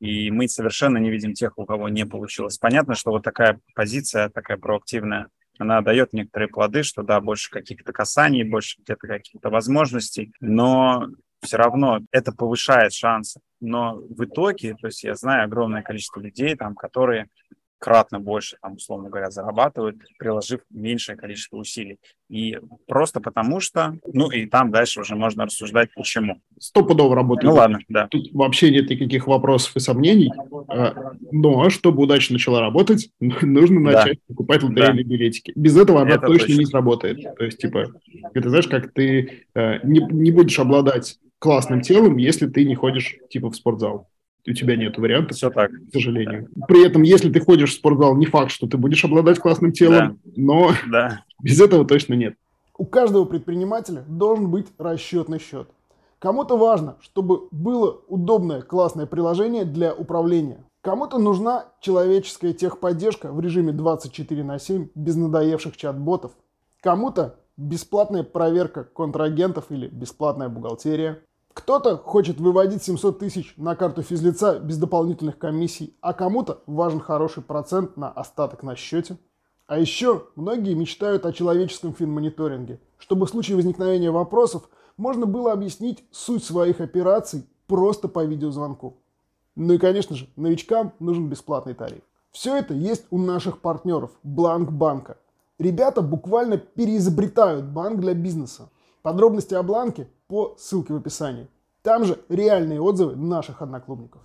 и мы совершенно не видим тех, у кого не получилось. Понятно, что вот такая позиция, такая проактивная, она дает некоторые плоды, что да, больше каких-то касаний, больше где-то каких-то возможностей, но все равно это повышает шансы. Но в итоге, то есть я знаю огромное количество людей, там, которые кратно больше, там, условно говоря, зарабатывают, приложив меньшее количество усилий. И просто потому что, ну и там дальше уже можно рассуждать, почему. Стопудово работает. Ну ладно, да. Тут вообще нет никаких вопросов и сомнений. А, но чтобы удачно начала работать, нужно начать да. покупать лотерейные да. билетики. Без этого она Это точно, точно не сработает. То есть, типа, это знаешь, как ты э, не, не будешь обладать классным телом, если ты не ходишь, типа, в спортзал у тебя нет вариантов, Все так. к сожалению. При этом, если ты ходишь в спортзал, не факт, что ты будешь обладать классным телом, да. но да. без этого точно нет. У каждого предпринимателя должен быть расчетный счет. Кому-то важно, чтобы было удобное, классное приложение для управления. Кому-то нужна человеческая техподдержка в режиме 24 на 7 без надоевших чат-ботов. Кому-то бесплатная проверка контрагентов или бесплатная бухгалтерия. Кто-то хочет выводить 700 тысяч на карту физлица без дополнительных комиссий, а кому-то важен хороший процент на остаток на счете. А еще многие мечтают о человеческом финмониторинге, чтобы в случае возникновения вопросов можно было объяснить суть своих операций просто по видеозвонку. Ну и, конечно же, новичкам нужен бесплатный тариф. Все это есть у наших партнеров Бланк Банка. Ребята буквально переизобретают банк для бизнеса. Подробности о Бланке по ссылке в описании. Там же реальные отзывы наших одноклубников.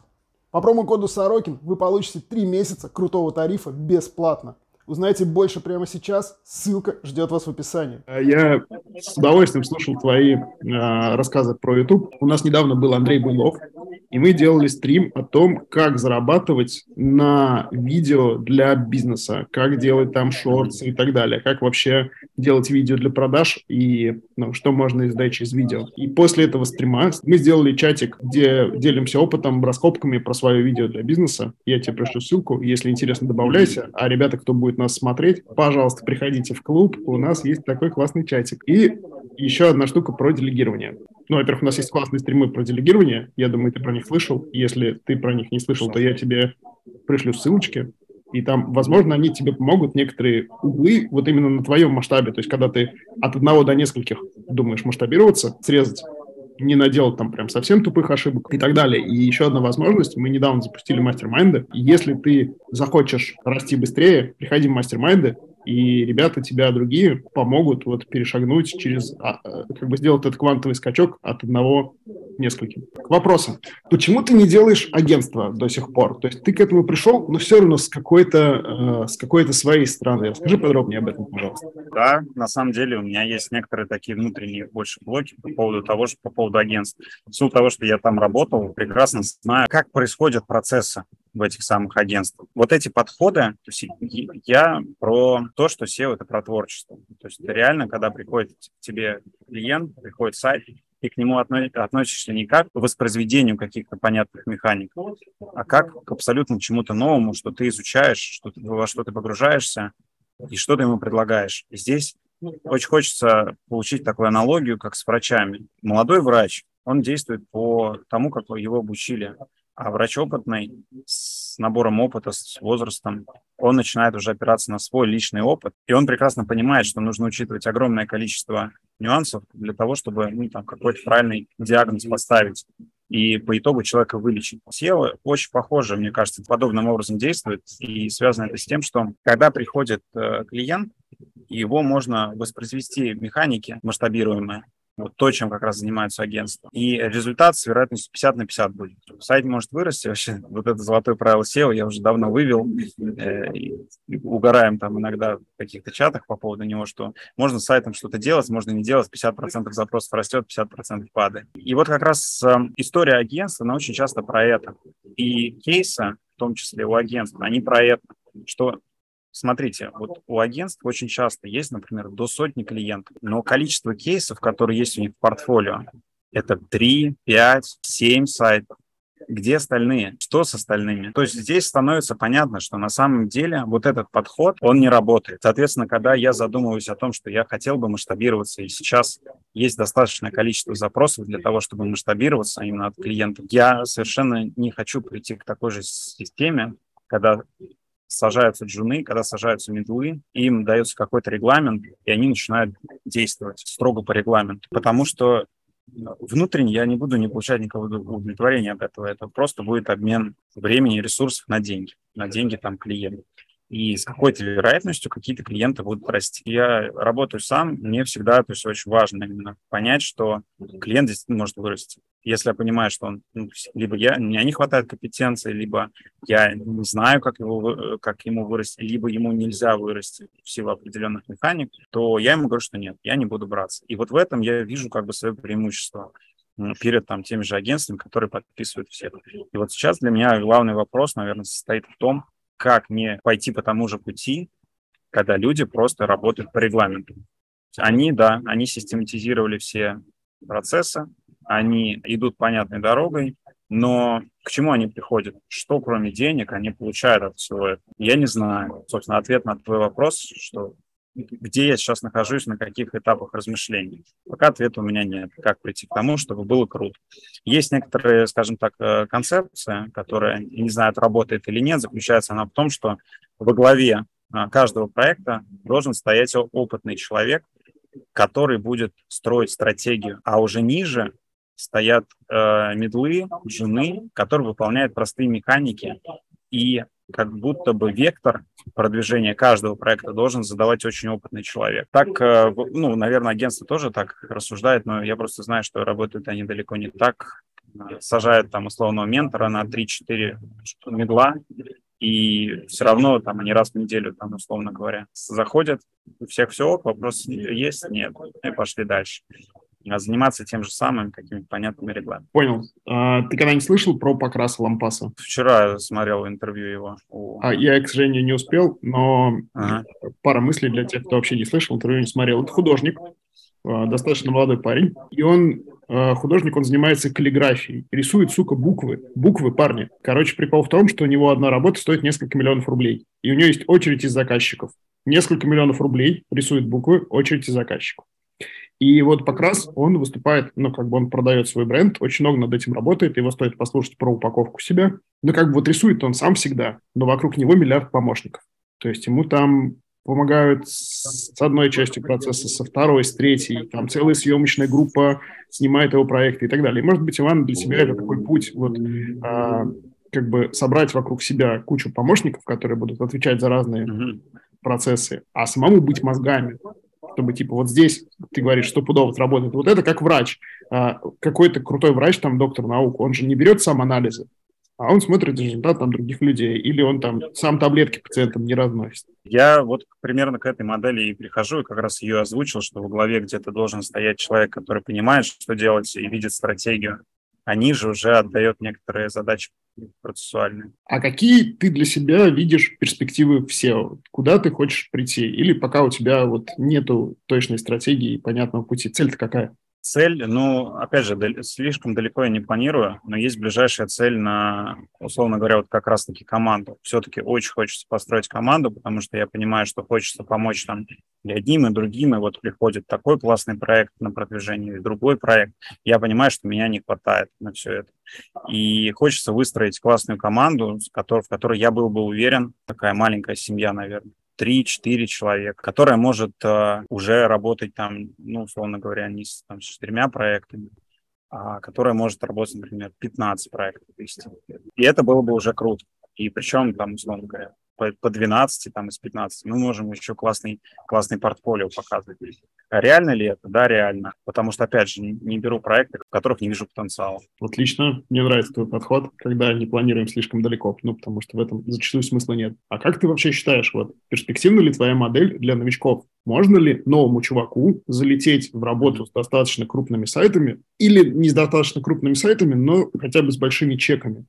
По промокоду Сорокин вы получите 3 месяца крутого тарифа бесплатно. Узнайте больше прямо сейчас. Ссылка ждет вас в описании. Я с удовольствием слушал твои э, рассказы про YouTube. У нас недавно был Андрей Буйлов, и мы делали стрим о том, как зарабатывать на видео для бизнеса, как делать там шорты и так далее, как вообще делать видео для продаж и ну, что можно издать через видео. И после этого стрима мы сделали чатик, где делимся опытом, раскопками про свое видео для бизнеса. Я тебе пришлю ссылку, если интересно, добавляйся. А ребята, кто будет нас смотреть, пожалуйста, приходите в клуб, у нас есть такой классный чатик. И еще одна штука про делегирование. Ну, во-первых, у нас есть классные стримы про делегирование. Я думаю, ты про них слышал. Если ты про них не слышал, то я тебе пришлю ссылочки. И там, возможно, они тебе помогут некоторые углы вот именно на твоем масштабе. То есть, когда ты от одного до нескольких думаешь масштабироваться, срезать, не наделать там прям совсем тупых ошибок и так далее. И еще одна возможность. Мы недавно запустили мастер-майнды. Если ты захочешь расти быстрее, приходи в мастер-майнды и ребята тебя другие помогут вот перешагнуть через, а, э, как бы сделать этот квантовый скачок от одного нескольким. К вопросу. Почему ты не делаешь агентство до сих пор? То есть ты к этому пришел, но все равно с какой-то, э, с какой-то своей стороны. Расскажи подробнее об этом, пожалуйста. Да, на самом деле у меня есть некоторые такие внутренние больше блоки по поводу того, что по поводу агентств. В силу того, что я там работал, прекрасно знаю, как происходят процессы в этих самых агентствах. Вот эти подходы, то есть я про то, что SEO — это про творчество. То есть реально, когда приходит к тебе клиент, приходит сайт, и к нему относишься не как к воспроизведению каких-то понятных механик, а как к абсолютно чему-то новому, что ты изучаешь, что ты, во что ты погружаешься и что ты ему предлагаешь. И здесь очень хочется получить такую аналогию, как с врачами. Молодой врач, он действует по тому, как его обучили. А врач опытный, с набором опыта, с возрастом, он начинает уже опираться на свой личный опыт, и он прекрасно понимает, что нужно учитывать огромное количество нюансов для того, чтобы ну, там, какой-то правильный диагноз поставить и по итогу человека вылечить. SEO очень похоже, мне кажется, подобным образом действует, и связано это с тем, что когда приходит э, клиент, его можно воспроизвести механики масштабируемые, вот то, чем как раз занимаются агентства. И результат с вероятностью 50 на 50 будет. Сайт может вырасти. Вообще, вот это золотое правило SEO я уже давно вывел. Э, и угораем там иногда в каких-то чатах по поводу него, что можно с сайтом что-то делать, можно не делать. 50% запросов растет, 50% падает. И вот как раз э, история агентства, она очень часто про это. И кейсы, в том числе у агентства, они про это что Смотрите, вот у агентств очень часто есть, например, до сотни клиентов, но количество кейсов, которые есть у них в портфолио, это 3, 5, 7 сайтов. Где остальные? Что с остальными? То есть здесь становится понятно, что на самом деле вот этот подход, он не работает. Соответственно, когда я задумываюсь о том, что я хотел бы масштабироваться, и сейчас есть достаточное количество запросов для того, чтобы масштабироваться именно от клиентов, я совершенно не хочу прийти к такой же системе, когда сажаются джуны, когда сажаются медлы, им дается какой-то регламент, и они начинают действовать строго по регламенту. Потому что внутренне я не буду не получать никакого удовлетворения от этого. Это просто будет обмен времени и ресурсов на деньги, на деньги там клиента и с какой-то вероятностью какие-то клиенты будут расти. Я работаю сам, мне всегда, то есть очень важно именно понять, что клиент действительно может вырасти. Если я понимаю, что он, ну, либо я, меня не хватает компетенции, либо я не знаю, как, его, как ему вырасти, либо ему нельзя вырасти в силу определенных механик, то я ему говорю, что нет, я не буду браться. И вот в этом я вижу как бы свое преимущество перед там теми же агентствами, которые подписывают всех. И вот сейчас для меня главный вопрос, наверное, состоит в том, как не пойти по тому же пути, когда люди просто работают по регламенту. Они, да, они систематизировали все процессы, они идут понятной дорогой, но к чему они приходят? Что, кроме денег, они получают от всего этого? Я не знаю. Собственно, ответ на твой вопрос, что где я сейчас нахожусь, на каких этапах размышлений. Пока ответа у меня нет. Как прийти к тому, чтобы было круто. Есть некоторые, скажем так, э, концепция, которая, не знаю, работает или нет, заключается она в том, что во главе э, каждого проекта должен стоять опытный человек, который будет строить стратегию, а уже ниже стоят э, медлы, джуны, которые выполняют простые механики и как будто бы вектор продвижения каждого проекта должен задавать очень опытный человек. Так, э, ну, наверное, агентство тоже так рассуждает, но я просто знаю, что работают они далеко не так. Сажают там условного ментора на 3-4 медла, и все равно там они раз в неделю, там, условно говоря, заходят, у всех все вопрос есть, нет, и пошли дальше заниматься тем же самым, какими-то понятными регламентами. Понял. А, ты когда-нибудь слышал про Покраса Лампаса? Вчера смотрел интервью его. А, я, к сожалению, не успел, но ага. пара мыслей для тех, кто вообще не слышал, интервью не смотрел. Это художник, а, достаточно молодой парень, и он а, художник, он занимается каллиграфией, рисует, сука, буквы, буквы, парни. Короче, прикол в том, что у него одна работа стоит несколько миллионов рублей, и у него есть очередь из заказчиков. Несколько миллионов рублей рисует буквы, очередь из заказчиков. И вот Покрас, он выступает, ну, как бы он продает свой бренд, очень много над этим работает, его стоит послушать про упаковку себя. Ну, как бы вот рисует он сам всегда, но вокруг него миллиард помощников. То есть ему там помогают с одной частью процесса, со второй, с третьей, там целая съемочная группа снимает его проекты и так далее. И, может быть, Иван для себя это такой путь, вот, а, как бы собрать вокруг себя кучу помощников, которые будут отвечать за разные mm-hmm. процессы, а самому быть мозгами, чтобы, типа, вот здесь ты говоришь, стопудово сработает. Вот это как врач. А, какой-то крутой врач, там, доктор наук, он же не берет сам анализы, а он смотрит результат там других людей, или он там сам таблетки пациентам не разносит. Я вот примерно к этой модели и прихожу, и как раз ее озвучил, что в главе где-то должен стоять человек, который понимает, что делать, и видит стратегию, а ниже уже отдает некоторые задачи процессуальные. А какие ты для себя видишь перспективы в SEO? Куда ты хочешь прийти? Или пока у тебя вот нету точной стратегии и понятного пути? Цель-то какая? Цель, ну, опять же, слишком далеко я не планирую, но есть ближайшая цель на, условно говоря, вот как раз-таки команду. Все-таки очень хочется построить команду, потому что я понимаю, что хочется помочь там и одним, и другим, и вот приходит такой классный проект на продвижение, и другой проект. Я понимаю, что меня не хватает на все это. И хочется выстроить классную команду, в которой я был бы уверен, такая маленькая семья, наверное. 3-4 человека, которая может э, уже работать там, ну, условно говоря, не с, там, с четырьмя проектами, а которая может работать, например, 15 проектов. И это было бы уже круто. И причем там, условно говоря, по, по 12 там, из 15 мы можем еще классный, классный портфолио показывать. А реально ли это? Да, реально. Потому что, опять же, не беру проекты, в которых не вижу потенциала. Отлично. Мне нравится твой подход, когда не планируем слишком далеко, ну, потому что в этом зачастую смысла нет. А как ты вообще считаешь, вот, перспективна ли твоя модель для новичков? Можно ли новому чуваку залететь в работу с достаточно крупными сайтами или не с достаточно крупными сайтами, но хотя бы с большими чеками?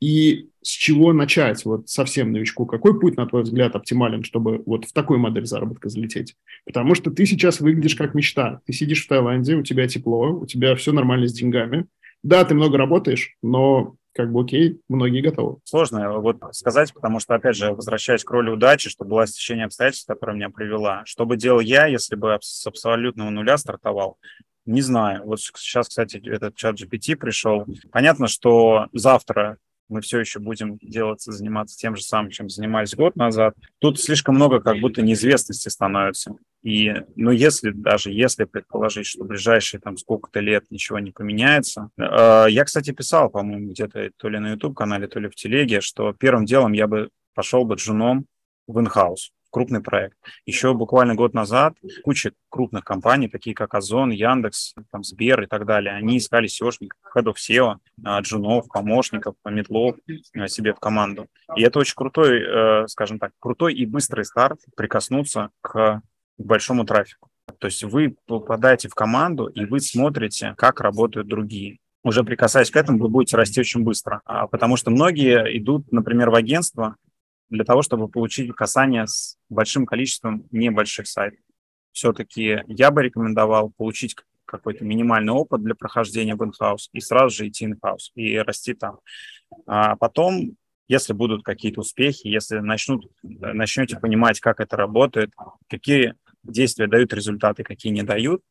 И с чего начать вот совсем новичку? Какой путь, на твой взгляд, оптимален, чтобы вот в такую модель заработка залететь? Потому что ты сейчас выглядишь как мечта. Ты сидишь в Таиланде, у тебя тепло, у тебя все нормально с деньгами. Да, ты много работаешь, но как бы окей, многие готовы. Сложно вот сказать, потому что, опять же, возвращаясь к роли удачи, что была стечение обстоятельств, которое меня привела. Что бы делал я, если бы с абсолютного нуля стартовал? Не знаю. Вот сейчас, кстати, этот чат GPT пришел. Понятно, что завтра мы все еще будем делать, заниматься тем же самым, чем занимались год назад. Тут слишком много как будто неизвестности становится. И, ну, если даже, если предположить, что в ближайшие там сколько-то лет ничего не поменяется. Э, я, кстати, писал, по-моему, где-то то ли на YouTube-канале, то ли в телеге, что первым делом я бы пошел бы джуном в инхаус крупный проект. Еще буквально год назад куча крупных компаний, такие как Озон, Яндекс, там, Сбер и так далее, они искали SEOшников, хедов SEO, а, джунов, помощников, медлов а, себе в команду. И это очень крутой, э, скажем так, крутой и быстрый старт прикоснуться к большому трафику. То есть вы попадаете в команду, и вы смотрите, как работают другие уже прикасаясь к этому, вы будете расти очень быстро. А, потому что многие идут, например, в агентство, для того, чтобы получить касание с большим количеством небольших сайтов. Все-таки я бы рекомендовал получить какой-то минимальный опыт для прохождения в инхаус и сразу же идти инхаус и расти там. А потом, если будут какие-то успехи, если начнут, начнете понимать, как это работает, какие действия дают результаты, какие не дают,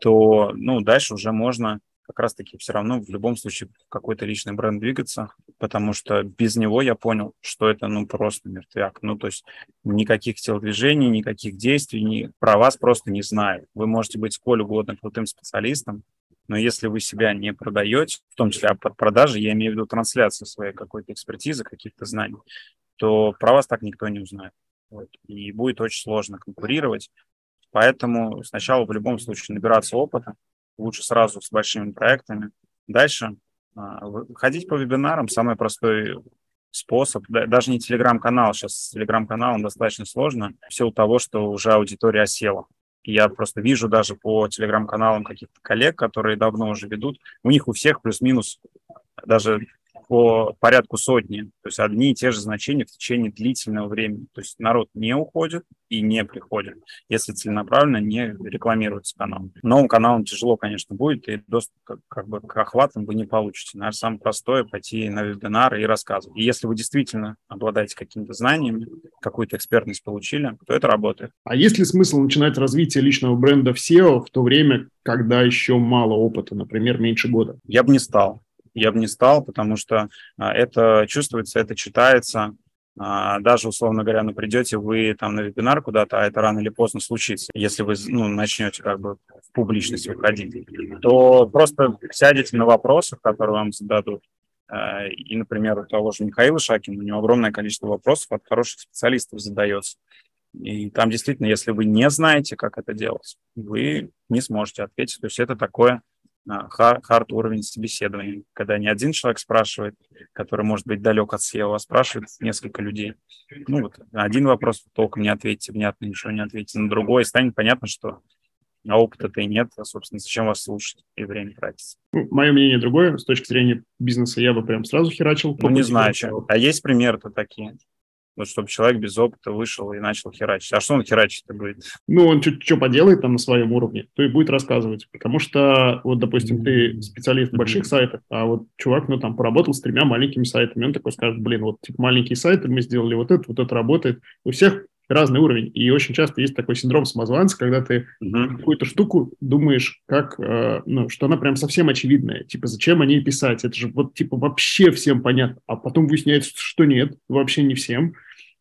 то ну, дальше уже можно как раз-таки все равно в любом случае какой-то личный бренд двигаться, потому что без него я понял, что это ну просто мертвяк. Ну то есть никаких телодвижений, никаких действий, ни, про вас просто не знаю. Вы можете быть сколь угодно крутым специалистом, но если вы себя не продаете, в том числе под продажи, я имею в виду трансляцию своей какой-то экспертизы, каких-то знаний, то про вас так никто не узнает. Вот. И будет очень сложно конкурировать. Поэтому сначала в любом случае набираться опыта, лучше сразу с большими проектами. Дальше а, ходить по вебинарам самый простой способ. Даже не телеграм-канал, сейчас с телеграм-каналом достаточно сложно, в силу того, что уже аудитория осела. Я просто вижу даже по телеграм-каналам каких-то коллег, которые давно уже ведут, у них у всех плюс-минус даже по порядку сотни. То есть одни и те же значения в течение длительного времени. То есть народ не уходит и не приходит, если целенаправленно не рекламируется канал. Новым каналом тяжело, конечно, будет, и доступ как, как бы к охватам вы не получите. Наверное, самое простое — пойти на вебинары и рассказывать. И если вы действительно обладаете какими-то знаниями, какую-то экспертность получили, то это работает. А есть ли смысл начинать развитие личного бренда в SEO в то время, когда еще мало опыта, например, меньше года? Я бы не стал я бы не стал, потому что а, это чувствуется, это читается. А, даже, условно говоря, ну, придете вы там на вебинар куда-то, а это рано или поздно случится, если вы ну, начнете как бы в публичность выходить, то просто сядете на вопросах, которые вам зададут, а, и, например, у того же Михаила Шакина, у него огромное количество вопросов от хороших специалистов задается. И там действительно, если вы не знаете, как это делать, вы не сможете ответить. То есть это такое хард уровень собеседования, когда не один человек спрашивает, который может быть далек от SEO, а спрашивает несколько людей. Ну вот один вопрос толком не ответите, внятно ничего не ответите, на другой, станет понятно, что а опыта-то и нет, а, собственно, зачем вас слушать и время тратить. Ну, мое мнение другое. С точки зрения бизнеса я бы прям сразу херачил. Ну, не знаю, а есть примеры-то такие? Вот чтобы человек без опыта вышел и начал херачить. А что он херачить-то будет? Ну, он что поделает там на своем уровне, то и будет рассказывать. Потому что, вот, допустим, ты специалист в больших сайтах, а вот чувак, ну, там, поработал с тремя маленькими сайтами, он такой скажет, блин, вот, типа, маленькие сайты, мы сделали вот это, вот это работает. У всех разный уровень. И очень часто есть такой синдром самозванца, когда ты uh-huh. какую-то штуку думаешь, как, э, ну, что она прям совсем очевидная. Типа, зачем о ней писать? Это же вот, типа, вообще всем понятно. А потом выясняется, что нет, вообще не всем.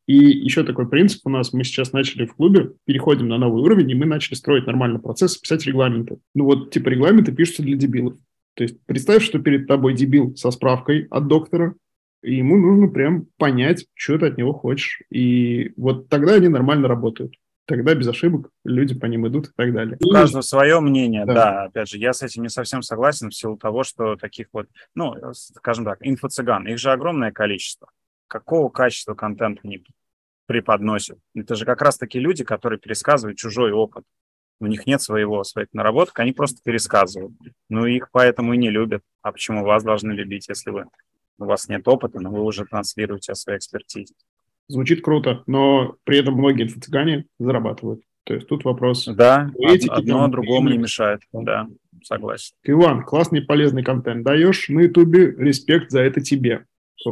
И еще такой принцип у нас, мы сейчас начали в клубе, переходим на новый уровень, и мы начали строить нормальный процесс, писать регламенты. Ну вот, типа, регламенты пишутся для дебилов. То есть представь, что перед тобой дебил со справкой от доктора, и ему нужно прям понять, что ты от него хочешь. И вот тогда они нормально работают. Тогда без ошибок люди по ним идут и так далее. У каждого свое мнение, да. да. Опять же, я с этим не совсем согласен в силу того, что таких вот, ну, скажем так, инфо-цыган, их же огромное количество. Какого качества контента они преподносят? Это же как раз-таки люди, которые пересказывают чужой опыт. У них нет своего, своих наработок, они просто пересказывают. Ну, их поэтому и не любят. А почему вас должны любить, если вы у вас нет опыта, но вы уже транслируете о своей экспертизе. Звучит круто, но при этом многие инфо-цыгане зарабатывают. То есть тут вопрос... Да, этики, одно там, другому не мешает. Да, согласен. Иван, классный полезный контент даешь на Ютубе, респект за это тебе.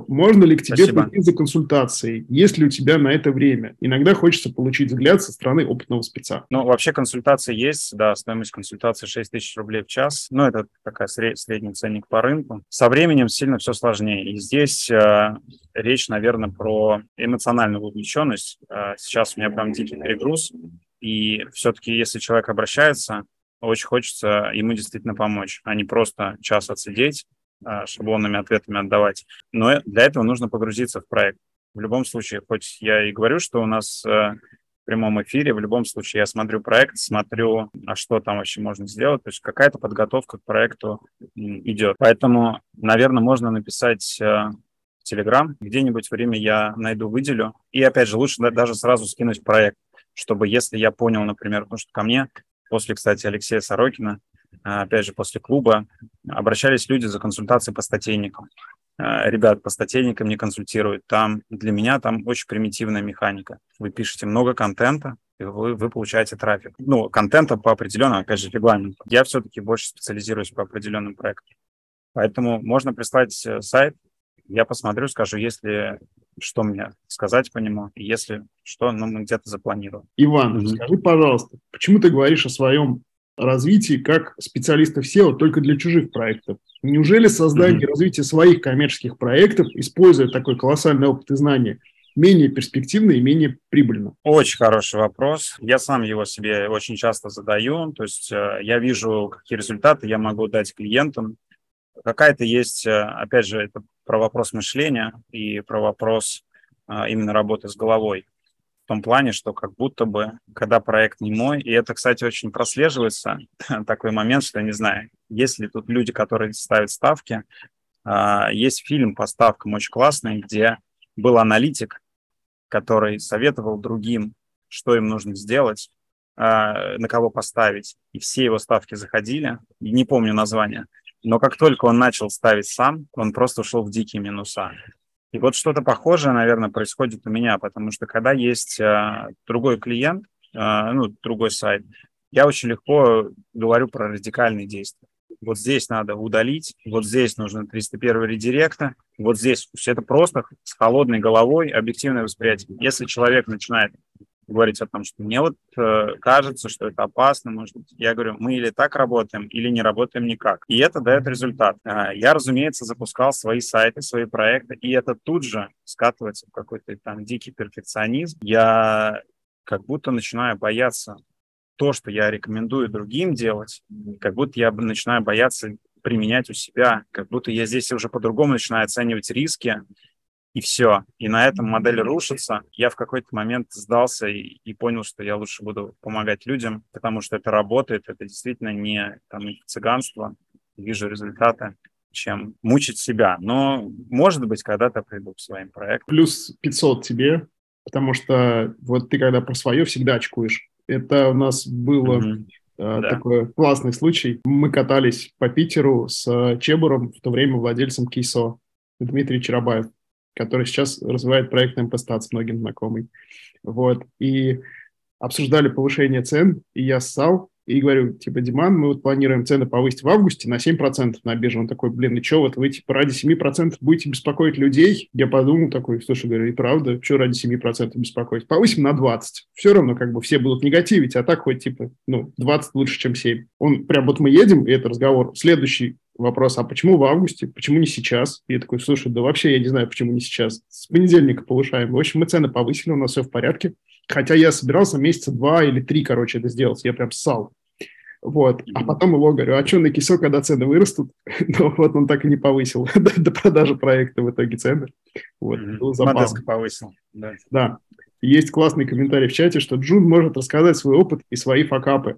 Можно ли к тебе Спасибо. прийти за консультацией? Есть ли у тебя на это время? Иногда хочется получить взгляд со стороны опытного спеца. Ну, вообще консультация есть, да, стоимость консультации 6 тысяч рублей в час. Ну, это такая сред... средний ценник по рынку. Со временем сильно все сложнее. И здесь э, речь, наверное, про эмоциональную вовлеченность. Э, сейчас у меня прям дикий перегруз. И все-таки, если человек обращается, очень хочется ему действительно помочь, а не просто час отсидеть шаблонными ответами отдавать. Но для этого нужно погрузиться в проект. В любом случае, хоть я и говорю, что у нас э, в прямом эфире, в любом случае я смотрю проект, смотрю, а что там вообще можно сделать. То есть какая-то подготовка к проекту идет. Поэтому, наверное, можно написать э, Telegram, где-нибудь время я найду, выделю. И опять же, лучше даже сразу скинуть проект, чтобы если я понял, например, потому что ко мне после, кстати, Алексея Сорокина а, опять же, после клуба, обращались люди за консультацией по статейникам. А, ребят, по статейникам не консультируют. Там для меня там очень примитивная механика. Вы пишете много контента, и вы, вы получаете трафик. Ну, контента по определенному, опять же, регламенту. Я все-таки больше специализируюсь по определенным проектам. Поэтому можно прислать э, сайт, я посмотрю, скажу, если что мне сказать по нему, если что, ну, мы где-то запланируем. Иван, mm-hmm. скажи, пожалуйста, почему ты говоришь о своем развитии как специалистов SEO только для чужих проектов. Неужели создание mm-hmm. и развитие своих коммерческих проектов, используя такой колоссальный опыт и знания, менее перспективно и менее прибыльно? Очень хороший вопрос. Я сам его себе очень часто задаю. То есть э, я вижу, какие результаты я могу дать клиентам. Какая-то есть, э, опять же, это про вопрос мышления и про вопрос э, именно работы с головой том плане, что как будто бы, когда проект не мой, и это, кстати, очень прослеживается, такой момент, что, я не знаю, есть ли тут люди, которые ставят ставки, а, есть фильм по ставкам очень классный, где был аналитик, который советовал другим, что им нужно сделать, а, на кого поставить, и все его ставки заходили, не помню название, но как только он начал ставить сам, он просто ушел в дикие минуса. И вот что-то похожее, наверное, происходит у меня, потому что когда есть э, другой клиент, э, ну, другой сайт, я очень легко говорю про радикальные действия. Вот здесь надо удалить, вот здесь нужно 301 редиректа, вот здесь. Все это просто с холодной головой объективное восприятие. Если человек начинает говорить о том, что мне вот э, кажется, что это опасно, может быть. Я говорю, мы или так работаем, или не работаем никак. И это дает результат. Э, я, разумеется, запускал свои сайты, свои проекты, и это тут же скатывается в какой-то там дикий перфекционизм. Я как будто начинаю бояться то, что я рекомендую другим делать, как будто я начинаю бояться применять у себя, как будто я здесь уже по-другому начинаю оценивать риски, и все. И на этом модель рушится. Я в какой-то момент сдался и, и понял, что я лучше буду помогать людям, потому что это работает, это действительно не там, цыганство, вижу результаты чем мучить себя. Но, может быть, когда-то приду к своим проектам. Плюс 500 тебе, потому что вот ты когда про свое всегда очкуешь. Это у нас было mm-hmm. э, да. такой классный случай. Мы катались по Питеру с Чебуром, в то время владельцем Кейсо, Дмитрий Чарабаев который сейчас развивает проект МПСТАТ с многим знакомый. Вот. И обсуждали повышение цен, и я ссал, и говорю, типа, Диман, мы вот планируем цены повысить в августе на 7% на бирже. Он такой, блин, и что, вот вы типа ради 7% будете беспокоить людей? Я подумал такой, слушай, говорю, и правда, что ради 7% беспокоить? Повысим на 20. Все равно как бы все будут негативить, а так хоть типа, ну, 20 лучше, чем 7. Он прям вот мы едем, и это разговор. Следующий вопрос, а почему в августе, почему не сейчас? И я такой, слушай, да вообще я не знаю, почему не сейчас. С понедельника повышаем. В общем, мы цены повысили, у нас все в порядке. Хотя я собирался месяца два или три, короче, это сделать. Я прям ссал. Вот. А потом его говорю, а что на кисе, когда цены вырастут? ну, вот он так и не повысил до, продажи проекта в итоге цены. Вот. Модеско повысил. Да. да. Есть классный комментарий в чате, что Джун может рассказать свой опыт и свои факапы.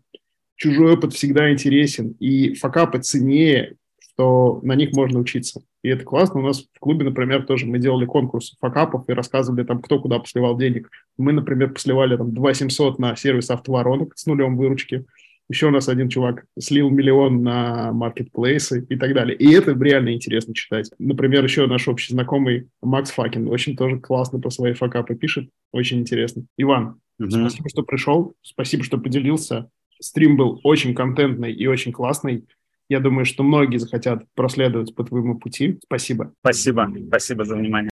Чужой опыт всегда интересен, и факапы ценнее, что на них можно учиться. И это классно. У нас в клубе, например, тоже мы делали конкурс факапов и рассказывали там, кто куда посливал денег. Мы, например, посливали там 2 700 на сервис автоворонок с нулем выручки. Еще у нас один чувак слил миллион на маркетплейсы и так далее. И это реально интересно читать. Например, еще наш общий знакомый Макс Факин очень тоже классно про свои факапы пишет. Очень интересно. Иван, угу. спасибо, что пришел. Спасибо, что поделился. Стрим был очень контентный и очень классный. Я думаю, что многие захотят проследовать по твоему пути. Спасибо. Спасибо. Спасибо за внимание.